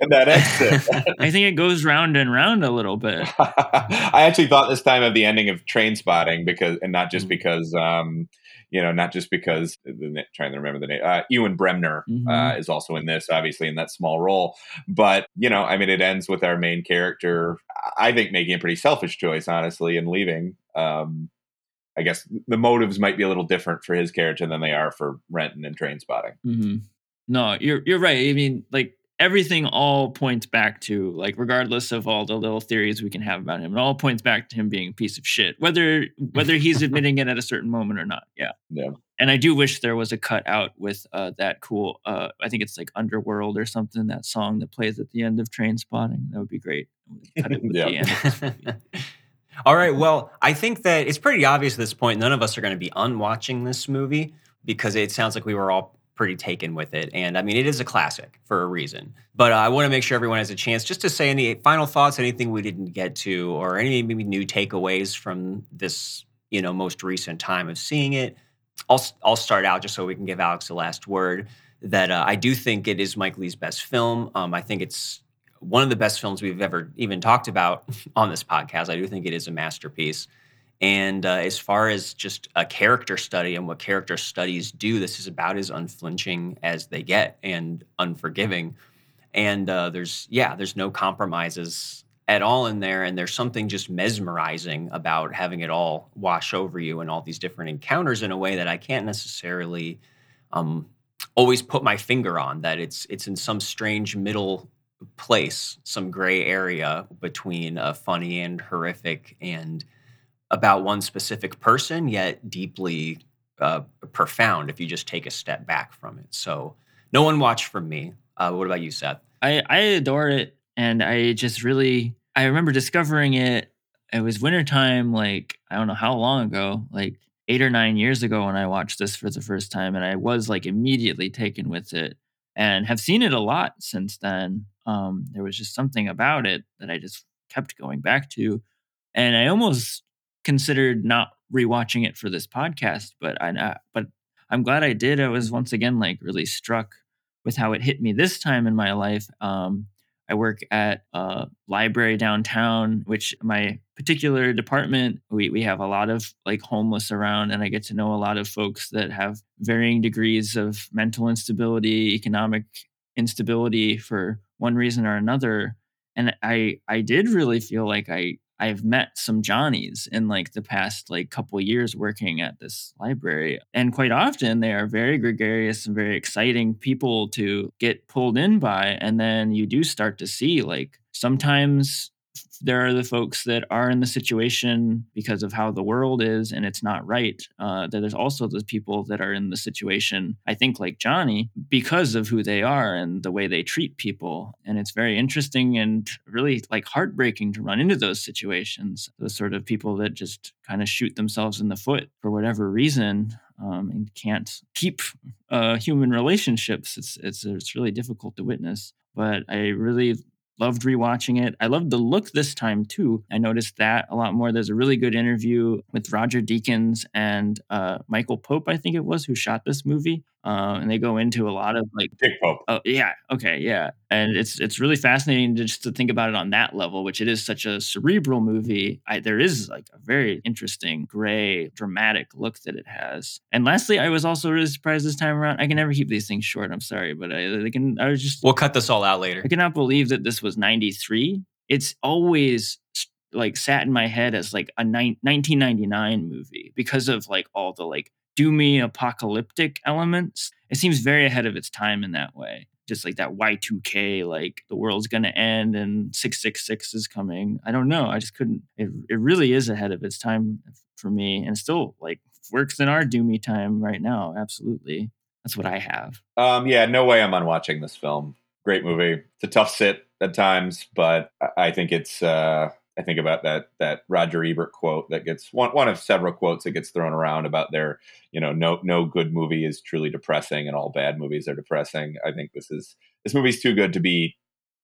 in that exit. I think it goes round and round a little bit. I actually thought this time of the ending of Trainspotting because, and not just Mhm. because, um, you know, not just because the, trying to remember the name. Uh, Ewan Bremner uh, Mhm. is also in this, obviously in that small role. But you know, I mean, it ends with our main character, I think, making a pretty selfish choice, honestly, and leaving. Um, I guess the motives might be a little different for his character than they are for Renton and Trainspotting. Mm-hmm. No, you're you're right. I mean, like everything all points back to like, regardless of all the little theories we can have about him, it all points back to him being a piece of shit, whether whether he's admitting it at a certain moment or not. Yeah. Yeah. And I do wish there was a cut out with uh, that cool. Uh, I think it's like Underworld or something. That song that plays at the end of Trainspotting. That would be great. Cut it with Yeah. the end. of this movie. all right well i think that it's pretty obvious at this point none of us are going to be unwatching this movie because it sounds like we were all pretty taken with it and i mean it is a classic for a reason but uh, i want to make sure everyone has a chance just to say any final thoughts anything we didn't get to or any maybe new takeaways from this you know most recent time of seeing it. I'll I'll start out just so we can give Alex the last word. That uh, I do think it is Mike Leigh's best film. Um, I think it's one of the best films we've ever even talked about on this podcast. I do think it is a masterpiece. And uh, as far as just a character study and what character studies do, this is about as unflinching as they get and unforgiving. And uh, there's, yeah, there's no compromises at all in there. And there's something just mesmerizing about having it all wash over you and all these different encounters in a way that I can't necessarily um, always put my finger on. That it's it's in some strange middle place, some gray area between a funny and horrific and about one specific person, yet deeply uh, profound if you just take a step back from it. So, no one watched from me. Uh, what about you, Seth? I, I adore it. And I just really, I remember discovering it. It was wintertime, like, I don't know how long ago, like eight or nine years ago when I watched this for the first time. And I was like immediately taken with it and have seen it a lot since then. Um, there was just something about it that I just kept going back to. And I almost considered not rewatching it for this podcast, but I but I'm glad I did. I was once again like really struck with how it hit me this time in my life. Um, I work at a library downtown, which my particular department, we, we have a lot of like homeless around, and I get to know a lot of folks that have varying degrees of mental instability, economic instability for one reason or another. And I I did really feel like I I've met some Johnnies in like the past like couple years working at this library. And quite often they are very gregarious and very exciting people to get pulled in by. And then you do start to see like sometimes there are the folks that are in the situation because of how the world is and it's not right. Uh, there's also the people that are in the situation, I think, like Johnny, because of who they are and the way they treat people. And it's very interesting and really like heartbreaking to run into those situations. Those sort of people that just kind of shoot themselves in the foot for whatever reason. Um, and can't keep uh, human relationships. It's, it's it's really difficult to witness but I really loved rewatching it. I loved the look this time too. I noticed that a lot more. There's a really good interview with Roger Deakins and uh, Michael Pope, I think it was, who shot this movie. Uh, and they go into a lot of like Dick Pope. Oh yeah, okay, yeah, and it's it's really fascinating to just to think about it on that level, which it is such a cerebral movie. I, there is like a very interesting gray, dramatic look that it has. And lastly, I was also really surprised this time around. I can never keep these things short. I'm sorry, but I, I can. I was just. We'll cut this all out later. I cannot believe that this was '93. It's always like sat in my head as like a ni- 1999 movie because of like all the like doomy apocalyptic elements. It seems very ahead of its time in that way. Just like that Y2K, like the world's going to end and 666 is coming. I don't know. I just couldn't. It, it really is ahead of its time for me and still like works in our doomy time right now. Absolutely. That's what I have. Um, yeah, no way I'm unwatching this film. Great movie. It's a tough sit at times, but I think it's uh, I think about that that Roger Ebert quote that gets one one of several quotes that gets thrown around about their you know no no good movie is truly depressing and all bad movies are depressing. I think this is this movie's too good to be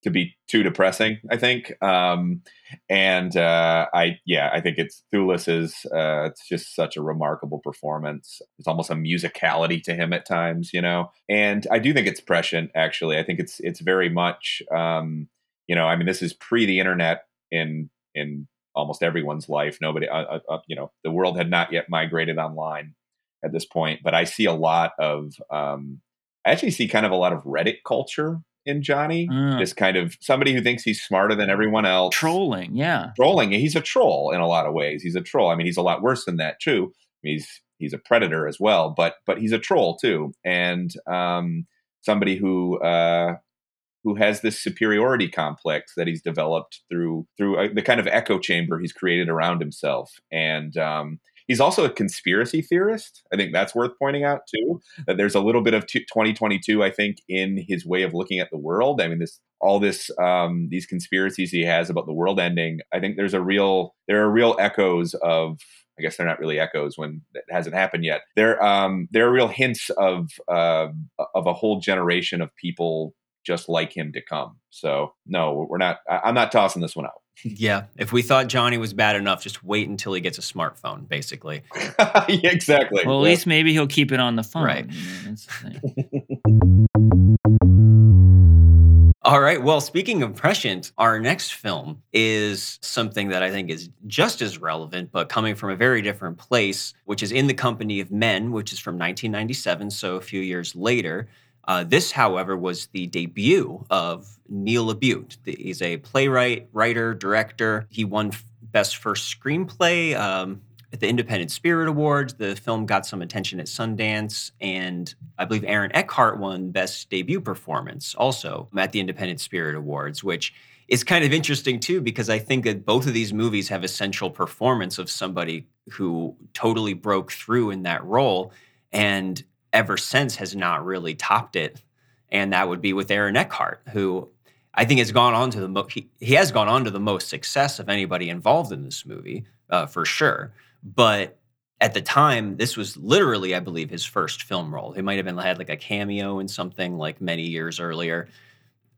to be too depressing. I think, um, and uh, I yeah I think it's Thewlis is uh, it's just such a remarkable performance. It's almost a musicality to him at times, you know, and I do think it's prescient. Actually, I think it's it's very much. Um, you know, I mean, this is pre the internet in in almost everyone's life. Nobody, uh, uh, uh, you know, the world had not yet migrated online at this point. But I see a lot of, um, I actually see kind of a lot of Reddit culture in Johnny. Uh, Just kind of somebody who thinks he's smarter than everyone else. Trolling, yeah. Trolling. He's a troll in a lot of ways. He's a troll. I mean, he's a lot worse than that too. He's he's a predator as well, but but he's a troll too, and um, somebody who uh, who has this superiority complex that he's developed through through uh, the kind of echo chamber he's created around himself. And um, he's also a conspiracy theorist. I think that's worth pointing out too that there's a little bit of t- 2022 i think in his way of looking at the world. I mean this all this um, these conspiracies he has about the world ending i think there's a real there are real echoes of I guess they're not really echoes when it hasn't happened yet. There, um, there are real hints of uh, of a whole generation of people just like him to come. So no, we're not. I, am not tossing this one out. Yeah, if we thought Johnny was bad enough, just wait until he gets a smartphone, basically. yeah, exactly. Well, at Yeah. least maybe he'll keep it on the phone. Right. that's the thing. All right. Well, speaking of prescient, our next film is something that I think is just as relevant, but coming from a very different place, which is In the Company of Men, which is from 1997, so a few years later. Uh, this, however, was the debut of Neil LaBute. He's a playwright, writer, director. He won Best First Screenplay um, at the Independent Spirit Awards. The film got some attention at Sundance, and I believe Aaron Eckhart won Best Debut Performance also at the Independent Spirit Awards, which is kind of interesting too, because I think that both of these movies have essential performance of somebody who totally broke through in that role and ever since has not really topped it. And that would be with Aaron Eckhart, who I think has gone on to the mo- he, he has gone on to the most success of anybody involved in this movie, uh, for sure. But at the time, this was literally, I believe, his first film role. He might have been had like a cameo in something like many years earlier,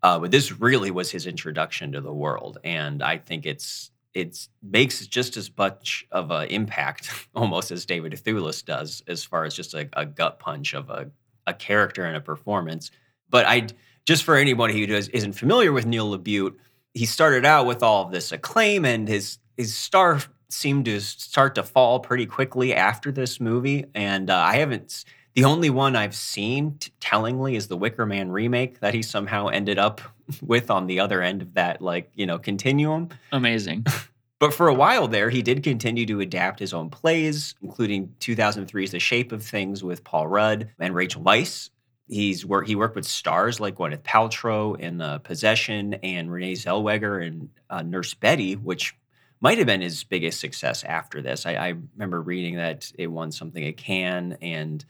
uh, but this really was his introduction to the world, and I think it's it's makes just as much of an impact almost as David Thewlis does, as far as just a, a gut punch of a a character and a performance. But I just for anybody who does, isn't familiar with Neil LaBute, he started out with all of this acclaim, and his his star seemed to start to fall pretty quickly after this movie. And uh, I haven't. The only one I've seen, t- tellingly, is the Wicker Man remake that he somehow ended up with on the other end of that, like you know, continuum. Amazing. But for a while there, he did continue to adapt his own plays, including 2003's The Shape of Things with Paul Rudd and Rachel Weisz. He's worked. He worked with stars like Gwyneth Paltrow in uh, Possession and Renee Zellweger in uh, Nurse Betty, which might have been his biggest success after this. I, I remember reading that it won something at Cannes, and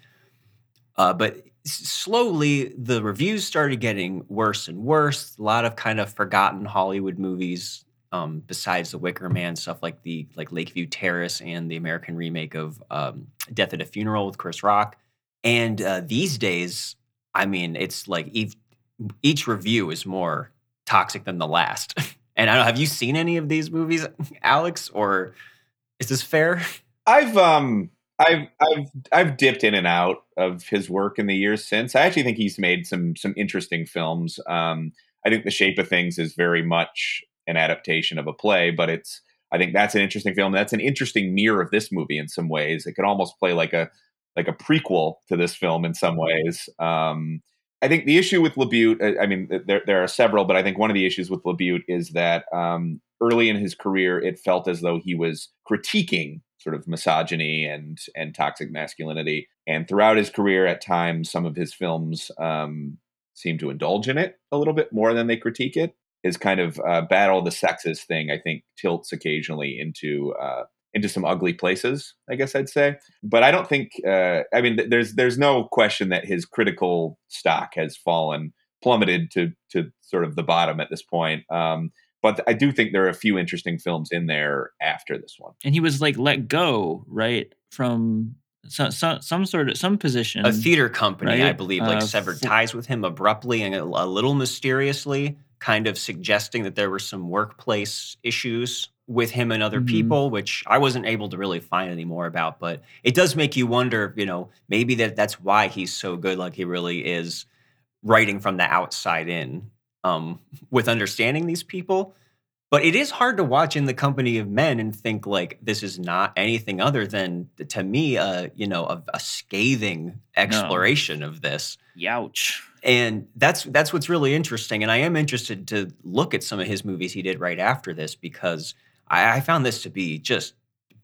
uh, but slowly the reviews started getting worse and worse. A lot of kind of forgotten Hollywood movies um, besides the Wicker Man stuff like the like Lakeview Terrace and the American remake of um, Death at a Funeral with Chris Rock. And uh, these days, I mean, it's like each, each review is more toxic than the last. and I don't have you seen any of these movies, Alex, or is this fair? I've um I've I've I've dipped in and out of his work in the years since. I actually think he's made some some interesting films. Um, I think The Shape of Things is very much an adaptation of a play, but it's I think that's an interesting film. That's an interesting mirror of this movie in some ways. It could almost play like a like a prequel to this film in some ways. Um, I think the issue with LaBute, I- mean, there there are several, but I think one of the issues with LaBute is that um, early in his career, it felt as though he was critiquing sort of misogyny and and toxic masculinity, and throughout his career, at times, some of his films um, seem to indulge in it a little bit more than they critique it. His kind of uh, battle of the sexes thing, I think, tilts occasionally into uh, into some ugly places. I guess I'd say, but I don't think. Uh, I mean, th- there's there's no question that his critical stock has fallen, plummeted to to sort of the bottom at this point. Um, but I do think there are a few interesting films in there after this one. and he was like let go, right, from some some, some sort of some position. a theater company, I believe, like Uh, severed for- ties with him abruptly and a, a little mysteriously, kind of suggesting that there were some workplace issues with him and other Mhm. people, which I wasn't able to really find any more about. But it does make you wonder, you know, maybe that that's why he's so good, like he really is writing from the outside in, um, with understanding these people. But it is hard to watch in the company of men and think like this is not anything other than, to me, a you know a, a scathing exploration of this. Youch. And that's that's what's really interesting. And I am interested to look at some of his movies he did right after this because I, I found this to be just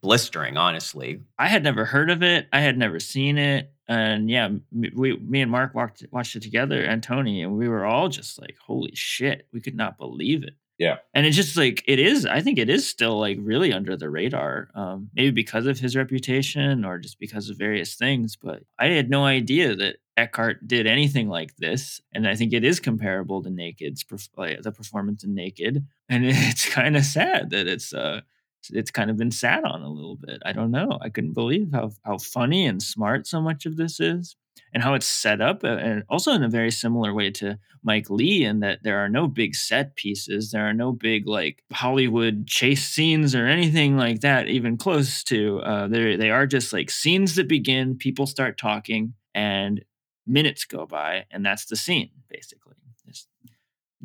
blistering, honestly. I had never heard of it. I had never seen it. And yeah, we, me and Marc walked, watched it together and Tony, and we were all just like, holy shit, we could not believe it. Yeah. And it's just like, it is, I think it is still like really under the radar. Um, maybe because of his reputation or just because of various things. But I had no idea that Eckhart did anything like this. And I think it is comparable to Naked's, like, the performance in Naked. And it's kind of sad that it's, uh, it's kind of been sat on a little bit. I don't know. I couldn't believe how how funny and smart so much of this is. and how it's set up, uh, and also in a very similar way to Mike Leigh, in that there are no big set pieces, there are no big like Hollywood chase scenes or anything like that, even close to. Uh, they they are just like scenes that begin, people start talking, and minutes go by, and that's the scene basically.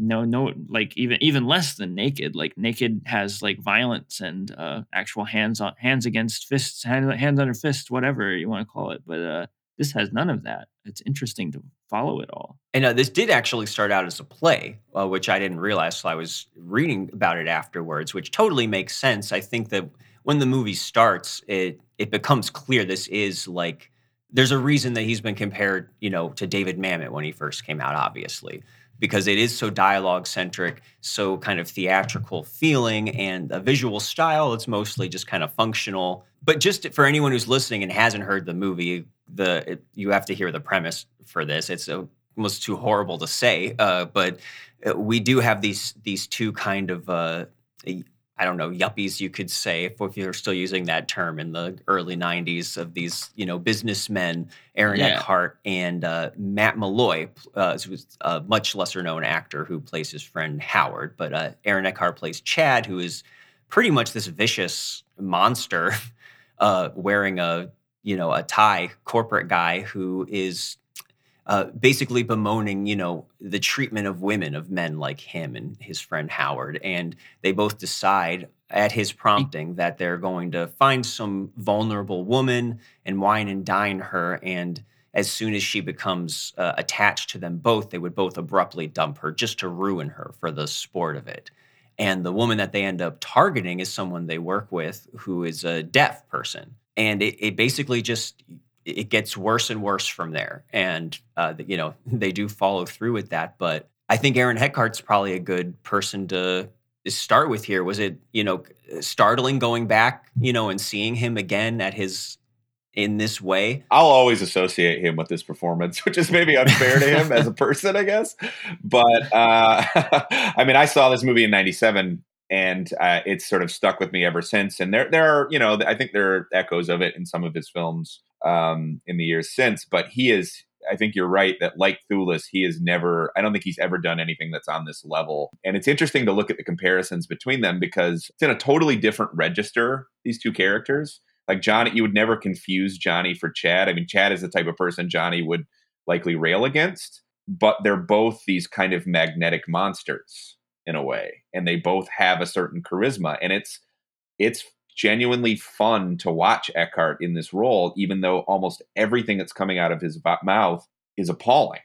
No no like even even less than naked like naked has like violence and uh actual hands on hands against fists hand, hands under fists whatever you want to call it but uh this has none of that. It's interesting to follow it all. And uh, this did actually start out as a play, uh, which I didn't realize till I was reading about it afterwards, which totally makes sense. I think that when the movie starts, it it becomes clear this is like there's a reason that he's been compared, you know, to David Mamet when he first came out, obviously, because it is so dialogue centric, so kind of theatrical feeling, and a visual style. It's mostly just kind of functional. But just for anyone who's listening and hasn't heard the movie, the it, you have to hear the premise for this. It's uh, almost too horrible to say, uh, but uh, we do have these these two kind of uh, I don't know yuppies you could say if, if you're still using that term in the early '90s of these you know businessmen Aaron Yeah. Eckhart and uh, Matt Malloy, uh, who's a much lesser known actor who plays his friend Howard, but uh, Aaron Eckhart plays Chad, who is pretty much this vicious monster uh, wearing a you know a tie corporate guy who is uh, basically bemoaning, you know, the treatment of women, of men like him and his friend Howard. And they both decide at his prompting that they're going to find some vulnerable woman and wine and dine her. And as soon as she becomes uh, attached to them both, they would both abruptly dump her just to ruin her for the sport of it. And the woman that they end up targeting is someone they work with who is a deaf person. And it, it basically just it gets worse and worse from there. And uh, you know they do follow through with that. But I think Aaron Eckhart's probably a good person to start with here. Was it you know startling going back you know and seeing him again at his in this way? I'll always associate him with this performance, which is maybe unfair to him as a person, I guess. But uh, I mean, I saw this movie in '97, and uh, it's sort of stuck with me ever since. And there, there are, you know, I think there are echoes of it in some of his films um, in the years since. But he is, I think you're right that, like Thewlis, he has never. I don't think he's ever done anything that's on this level. And it's interesting to look at the comparisons between them because it's in a totally different register. These two characters like Johnny, you would never confuse Johnny for Chad. I mean, Chad is the type of person Johnny would likely rail against, but they're both these kind of magnetic monsters in a way, and they both have a certain charisma, and it's it's genuinely fun to watch Eckhart in this role, even though almost everything that's coming out of his mouth is appalling.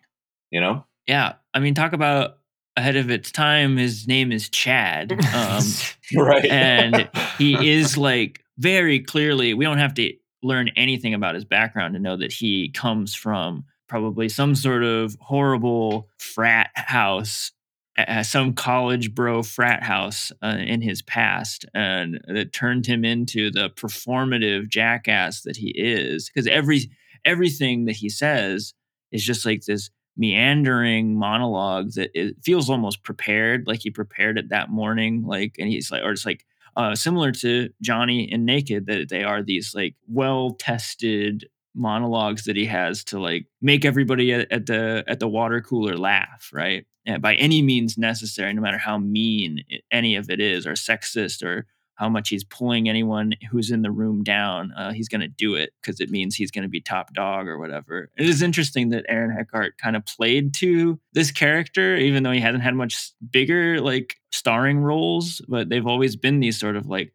You know, yeah i mean talk about ahead of its time his name is chad um right? and he is like very clearly we don't have to learn anything about his background to know that he comes from probably some sort of horrible frat house uh, some college bro frat house uh, in his past and that turned him into the performative jackass that he is because every everything that he says is just like this meandering monologue that it feels almost prepared like he prepared it that morning like and he's like or it's like uh, similar to Johnny and Naked, that they are these like well tested monologues that he has to like make everybody at, at the at the water cooler laugh, right? And by any means necessary, no matter how mean any of it is, or sexist, or how much he's pulling anyone who's in the room down, uh, he's going to do it because it means he's going to be top dog or whatever. It is interesting that Aaron Eckhart kind of played to this character, even though he hasn't had much bigger like starring roles, but they've always been these sort of like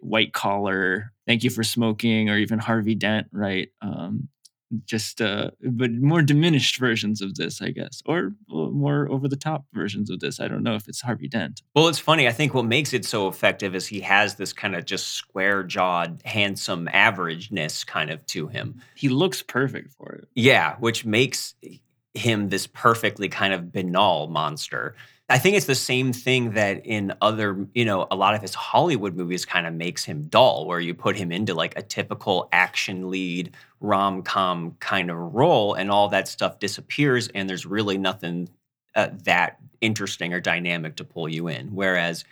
white collar, thank you for smoking, or even Harvey Dent, right? Um, just uh but more diminished versions of this i guess or more over the top versions of this i don't know if it's harvey dent Well, it's funny. I think what makes it so effective is he has this kind of just square jawed, handsome averageness kind of to him. he looks perfect for it Yeah, which makes him this perfectly kind of banal monster. I think it's the same thing that in other, you know, a lot of his Hollywood movies kind of makes him dull, where you put him into like a typical action lead rom com kind of role, and all that stuff disappears, and there's really nothing uh, that interesting or dynamic to pull you in. Whereas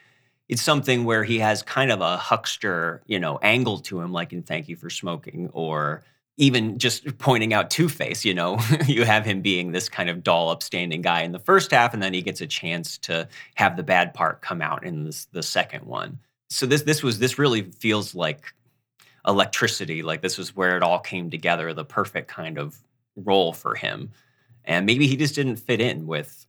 it's something where he has kind of a huckster, you know, angle to him, like in Thank You for Smoking or even just pointing out Two Face, you know, you have him being this kind of dull, upstanding guy in the first half, and then he gets a chance to have the bad part come out in this, the second one. So this this was this really feels like electricity. Like this was where it all came together, the perfect kind of role for him. And maybe he just didn't fit in with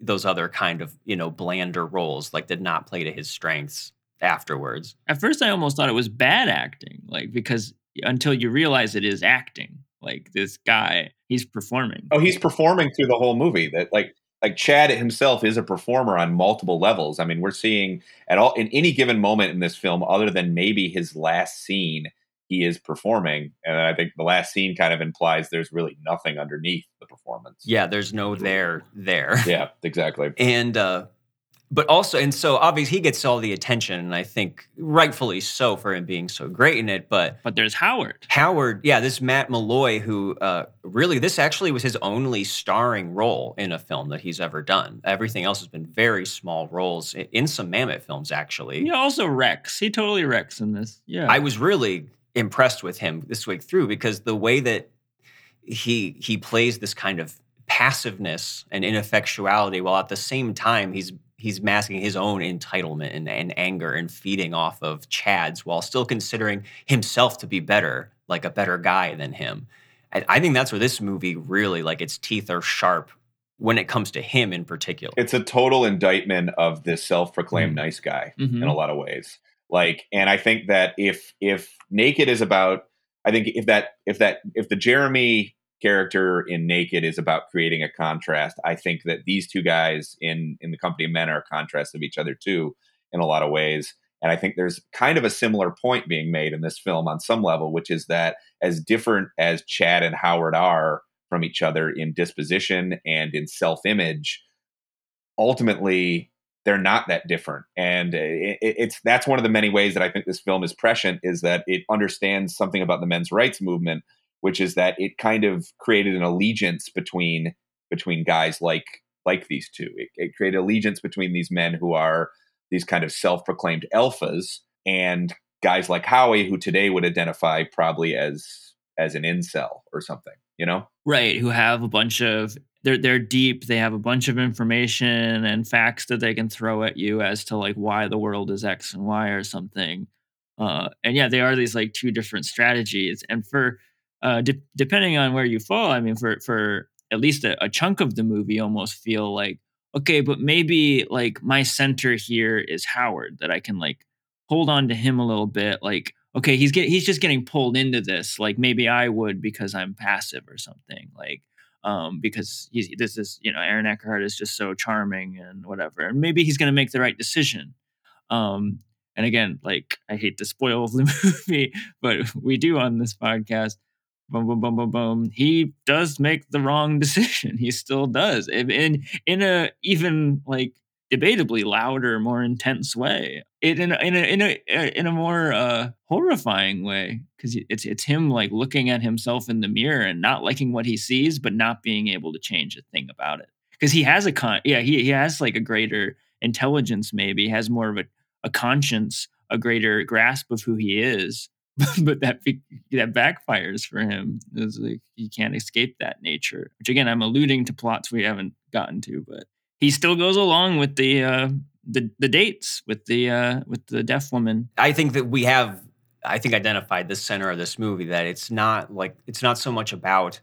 those other kind of, you know, blander roles, like did not play to his strengths afterwards. At first I almost thought it was bad acting, like because until you realize it is acting. Like this guy, he's performing. Oh, he's performing through the whole movie. That like like Chad himself is a performer on multiple levels. I mean, we're seeing at all in any given moment in this film, other than maybe his last scene, he is performing. And I think the last scene kind of implies there's really nothing underneath the performance. Yeah, there's no there there. Yeah, exactly. and uh but also and so obviously he gets all the attention and I think rightfully so for him being so great in it, but But there's Howard. Howard, yeah, this Matt Malloy, who uh, really, this actually was his only starring role in a film that he's ever done. Everything else has been very small roles in, in some Mammoth films, actually. He also wrecks. He totally wrecks in this. Yeah. I was really impressed with him this week through because the way that he he plays this kind of passiveness and ineffectuality while at the same time he's he's masking his own entitlement and, and anger and feeding off of Chad's while still considering himself to be better, like a better guy than him. And I think that's where this movie really like its teeth are sharp when it comes to him in particular. It's a total indictment of this self-proclaimed Mm. nice guy Mhm. in a lot of ways. Like, and I think that if if Naked is about, I think if that if that if the Jeremy character in Naked is about creating a contrast, I think that these two guys in in the Company of Men are a contrast of each other too, in a lot of ways. And I think there's kind of a similar point being made in this film on some level, which is that as different as Chad and Howard are from each other in disposition and in self image, ultimately they're not that different and uh, it, it- it's that's one of the many ways that i think this film is prescient is that it understands something about the men's rights movement which is that it kind of created an allegiance between between guys like like these two. It, it created allegiance between these men who are these kind of self-proclaimed alphas and guys like howie who today would identify probably as as an incel or something you know? Right who have a bunch of they're they're deep they have a bunch of information and facts that they can throw at you as to like why the world is x and y or something. Uh and yeah they are these like two different strategies. And for uh de- depending on where you fall i mean for for at least a, a chunk of the movie almost feel like okay but maybe like my center here is howard that i can like hold on to him a little bit like okay he's get he's just getting pulled into this like maybe i would because i'm passive or something like um because he's this is you know aaron eckhart is just so charming and whatever and maybe he's going to make the right decision. Um and again like i hate to spoil the movie but we do on this podcast boom boom boom boom boom he does make the wrong decision. He still does. In in, in a even like debatably louder more intense way. It in a, in a in a in a more uh horrifying way because it's it's him like looking at himself in the mirror and not liking what he sees but not being able to change a thing about it. Because he has a con yeah he, he has like a greater intelligence maybe. Has more of a, a conscience a greater grasp of who he is but that that backfires for him is like he can't escape that nature which again i'm alluding to plots we haven't gotten to but he still goes along with the uh the, the dates with the uh with the deaf woman I think that we have, I think, identified the center of this movie that it's not like, it's not so much about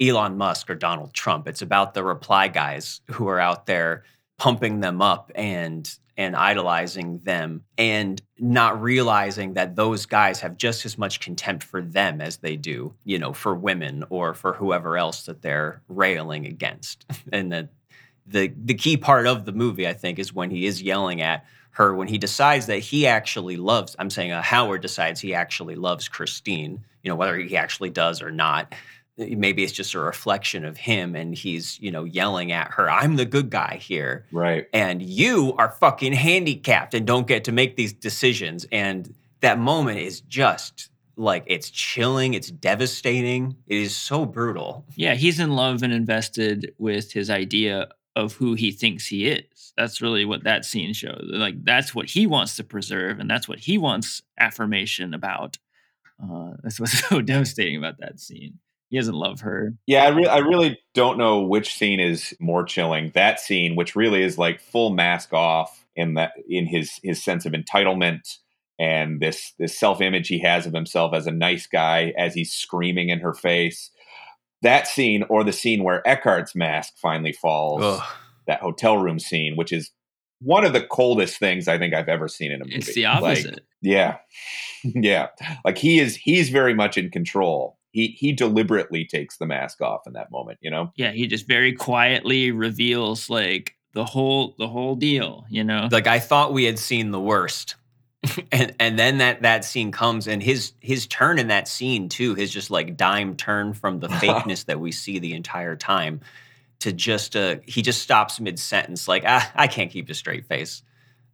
Elon Musk or Donald Trump. It's about the reply guys who are out there pumping them up and and idolizing them and not realizing that those guys have just as much contempt for them as they do, you know, for women or for whoever else that they're railing against. And that the the key part of the movie, I think, is when he is yelling at her when he decides that he actually loves. I'm saying uh, Howard decides he actually loves Christine. You know, whether he actually does or not. Maybe it's just a reflection of him, and he's you know yelling at her. I'm the good guy here, right and you are fucking handicapped and don't get to make these decisions. And that moment is just like it's chilling, it's devastating. It is so brutal. yeah he's in love and invested with his idea of who he thinks he is that's really what that scene shows like that's what he wants to preserve and that's what he wants affirmation about Uh, that's what's so devastating about that scene. He doesn't love her. Yeah, I, re- I really don't know which scene is more chilling. That scene, which really is like full mask off in that in his his sense of entitlement and this this self image he has of himself as a nice guy as he's screaming in her face. That scene, or the scene where Eckhart's mask finally falls, Ugh. that hotel room scene, which is one of the coldest things I think I've ever seen in a movie. It's the Like, opposite. yeah. yeah. Like he is he's very much in control. He he deliberately takes the mask off in that moment, you know? yeah, he just very quietly reveals like the whole the whole deal. You know, Like I thought we had seen the worst. and and then that that scene comes and his his turn in that scene too, his just like dime turn from the fakeness that we see the entire time to just uh he just stops mid sentence like ah, I can't keep a straight face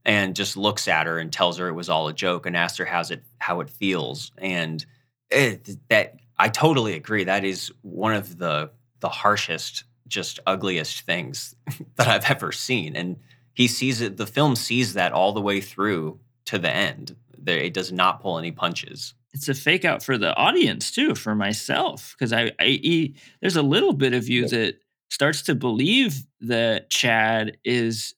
and just looks at her and tells her it was all a joke and asks her how's it how it feels and it, that I totally agree. That is one of the the harshest just ugliest things that I've ever seen. And he sees it the film sees that all the way through to the end. There it does not pull any punches. It's a fake out for the audience too, for myself, because I, I e- there's a little bit of you that starts to believe that Chad is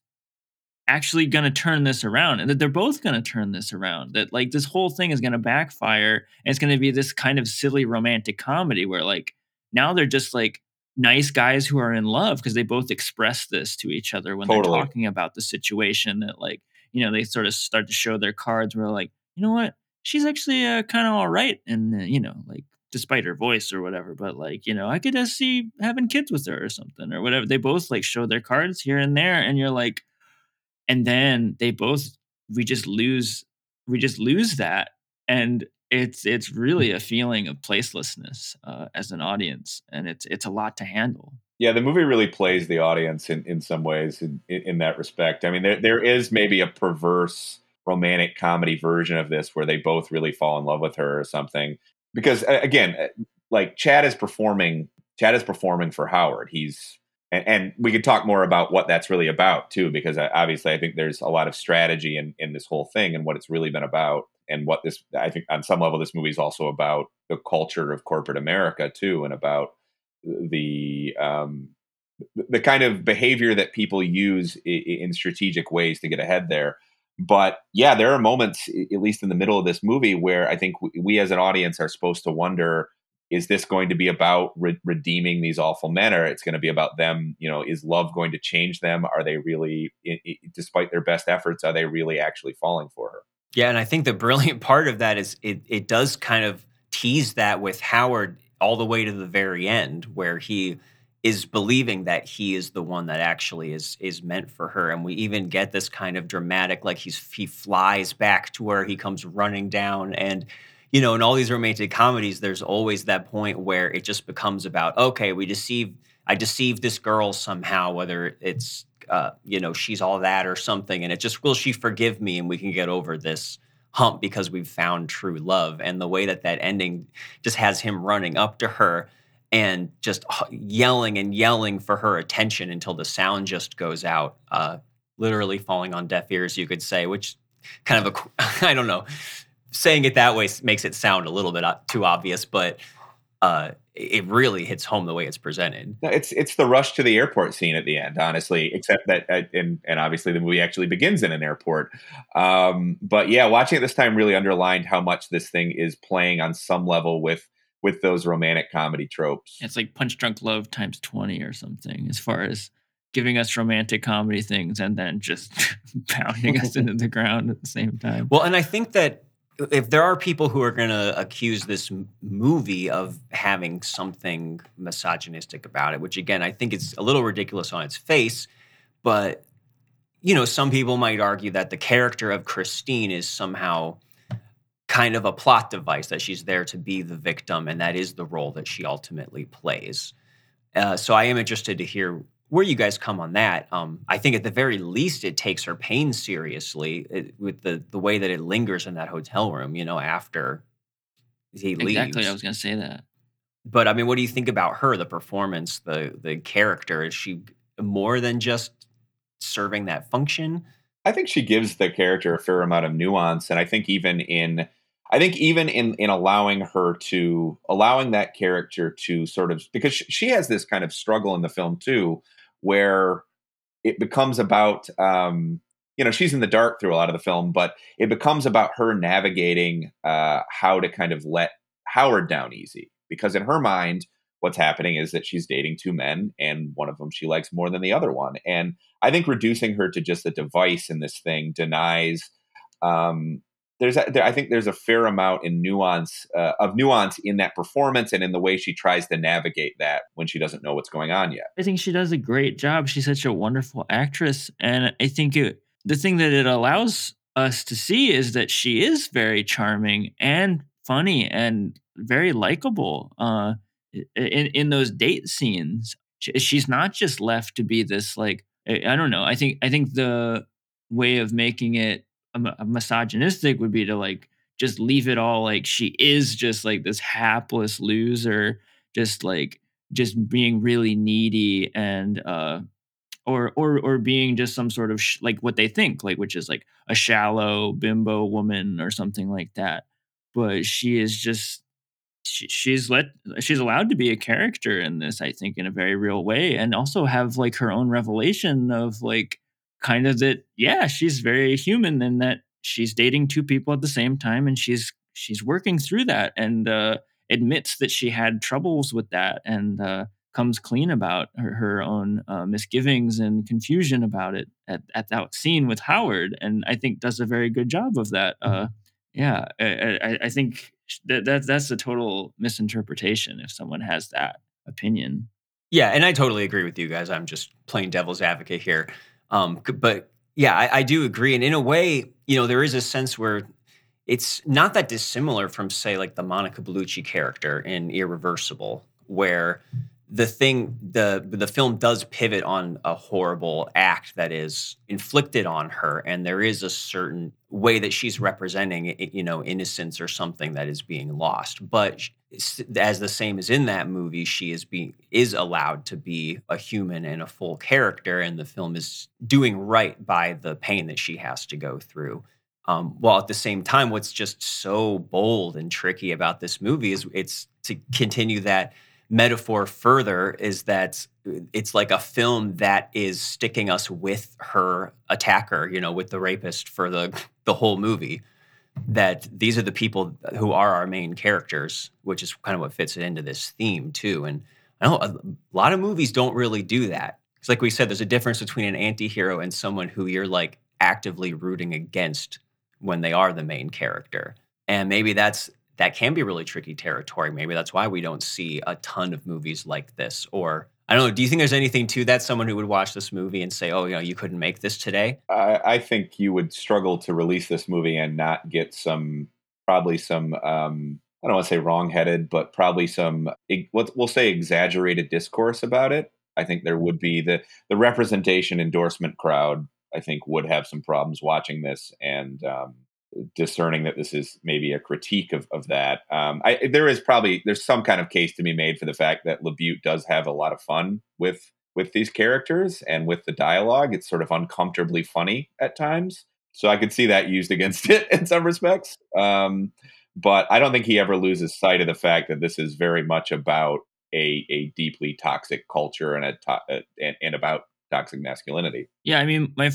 actually going to turn this around and that they're both going to turn this around that like this whole thing is going to backfire and it's going to be this kind of silly romantic comedy where like now they're just like nice guys who are in love because they both express this to each other when Totally. they're talking about the situation that like you know they sort of start to show their cards where like you know what she's actually uh, kind of all right and uh, you know like despite her voice or whatever but like you know i could just see having kids with her or something or whatever they both like show their cards here and there and you're like and then they both we just lose we just lose that and it's it's really a feeling of placelessness uh, as an audience and it's it's a lot to handle Yeah, the movie really plays the audience in, in some ways in, in, that respect. I mean, there there is maybe a perverse romantic comedy version of this where they both really fall in love with her or something. Because again, uh, like Chad is performing, Chad is performing for Howard. He's and, and we could talk more about what that's really about too, because I, obviously I think there's a lot of strategy in in this whole thing and what it's really been about, and what this I think on some level this movie is also about the culture of corporate America too, and about the um, the- kind of behavior that people use i- i- in strategic ways to get ahead there. But yeah, there are moments, at least in the middle of this movie, where I think we, we as an audience are supposed to wonder: Is this going to be about re- redeeming these awful men, or it's going to be about them? You know, is love going to change them? Are they really, i- i- despite their best efforts, are they really actually falling for her? Yeah, and I think the brilliant part of that is it it does kind of tease that with Howard all the way to the very end where he is believing that he is the one that actually is is meant for her and we even get this kind of dramatic like he's he flies back to where he comes running down and you know in all these romantic comedies there's always that point where it just becomes about okay we deceive I deceived this girl somehow whether it's uh, you know, she's all that or something. And it just, will she forgive me and we can get over this hump because we've found true love. And the way that that ending just has him running up to her and just yelling and yelling for her attention until the sound just goes out, uh, literally falling on deaf ears, you could say, which kind of a, I don't know, saying it that way makes it sound a little bit too obvious, but uh, it really hits home the way it's presented. No, it's it's the rush to the airport scene at the end, honestly. Except that, uh, and and obviously the movie actually begins in an airport. Um, but yeah, watching it this time really underlined how much this thing is playing on some level with with those romantic comedy tropes. it's like punch drunk love times 20 or something as far as giving us romantic comedy things and then just pounding us into the ground at the same time Well, and I think that if there are people who are going to accuse this movie of having something misogynistic about it, which again, I think it's a little ridiculous on its face, but you know, some people might argue that the character of Christine is somehow kind of a plot device that she's there to be the victim and that is the role that she ultimately plays. Uh, so I am interested to hear where you guys come on that. Um, I think at the very least, it takes her pain seriously it, with the the way that it lingers in that hotel room. You know, after he leaves. exactly i was going to say that But I mean, what do you think about her, the performance, the the character? Is she more than just serving that function? I think she gives the character a fair amount of nuance, and I think even in I think even in in allowing her to allowing that character to sort of because she has this kind of struggle in the film too, where it becomes about um, you know she's in the dark through a lot of the film, but it becomes about her navigating uh, how to kind of let Howard down easy. Because in her mind what's happening is that she's dating two men and one of them she likes more than the other one. And i think reducing her to just a device in this thing denies um, there's a, there, I think there's a fair amount in nuance uh, of nuance in that performance and in the way she tries to navigate that when she doesn't know what's going on yet. I think she does a great job. She's such a wonderful actress, and I think it, the thing that it allows us to see is that she is very charming and funny and very likable. Uh, in in those date scenes, she's not just left to be this like I don't know. I think I think the way of making it misogynistic would be to like just leave it all like she is just like this hapless loser just like just being really needy and uh or or or being just some sort of sh- like what they think like which is like a shallow bimbo woman or something like that. But she is just she, she's let she's allowed to be a character in this i think in a very real way and also have like her own revelation of like kind of that yeah she's very human and that she's dating two people at the same time and she's she's working through that and uh, admits that she had troubles with that and uh, comes clean about her, her own uh, misgivings and confusion about it at, at that scene with Howard and I think does a very good job of that uh, yeah I, I, I think that, that that's a total misinterpretation if someone has that opinion. Yeah and I totally agree with you guys I'm just playing devil's advocate here um, but yeah, I, I do agree. And in a way, you know, there is a sense where it's not that dissimilar from, say, like the Monica Bellucci character in Irreversible, where the thing the the film does pivot on a horrible act that is inflicted on her and there is a certain way that she's representing you know innocence or something that is being lost but as the same as in that movie she is being is allowed to be a human and a full character and the film is doing right by the pain that she has to go through um, while at the same time what's just so bold and tricky about this movie is it's to continue that metaphor further is that it's like a film that is sticking us with her attacker, you know, with the rapist for the the whole movie. That these are the people who are our main characters, which is kind of what fits into this theme too. And I know a lot of movies don't really do that. It's like we said, there's a difference between an anti-hero and someone who you're like actively rooting against when they are the main character. And maybe that's that can be really tricky territory. Maybe that's why we don't see a ton of movies like this. Or I don't know. Do you think there's anything to that? Someone who would watch this movie and say, "Oh, you know, you couldn't make this today." I, I think you would struggle to release this movie and not get some, probably some. Um, I don't want to say wrongheaded, but probably some. We'll say exaggerated discourse about it. I think there would be the the representation endorsement crowd. I think would have some problems watching this, and um, discerning that this is maybe a critique of, of that. Um, I, there is probably there's some kind of case to be made for the fact that LaBute does have a lot of fun with with these characters and with the dialogue. It's sort of uncomfortably funny at times, so I could see that used against it in some respects. Um, but I don't think he ever loses sight of the fact that this is very much about a a deeply toxic culture and a to- and, and about toxic masculinity. Yeah, I mean, my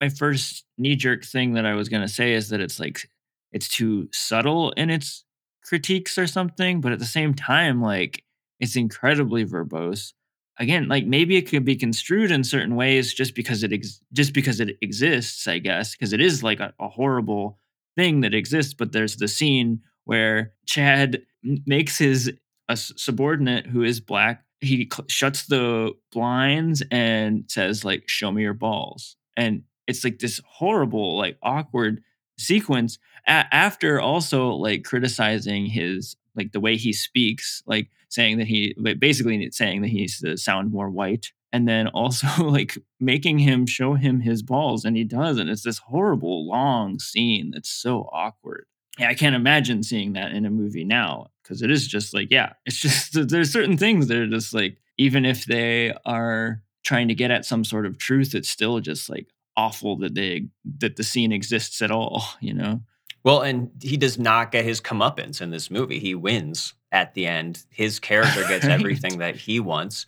my first knee jerk thing that I was gonna say is that it's like it's too subtle in its critiques or something, but at the same time, like it's incredibly verbose. Again, like maybe it could be construed in certain ways just because it ex- just because it exists, I guess, because it is like a, a horrible thing that exists. But there's the scene where Chad makes his a subordinate who is black. He cl- shuts the blinds and says like, "Show me your balls," and it's like this horrible, like awkward sequence a- after also like criticizing his like the way he speaks, like saying that he basically saying that he needs to sound more white. And then also like making him show him his balls, and he does, and it's this horrible long scene that's so awkward. Yeah, I can't imagine seeing that in a movie now because it is just like, yeah, it's just there's certain things that are just like, even if they are trying to get at some sort of truth, it's still just like awful that they that the scene exists at all you know Well, and he does not get his comeuppance in this movie. He wins at the end. His character gets Right. everything that he wants,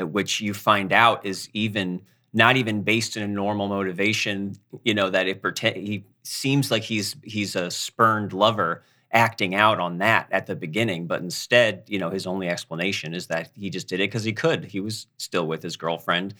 uh, which you find out is even not even based in a normal motivation. You know that it pretend he seems like he's he's a spurned lover acting out on that at the beginning, but instead, you know, his only explanation is that he just did it because he could. He was still with his girlfriend.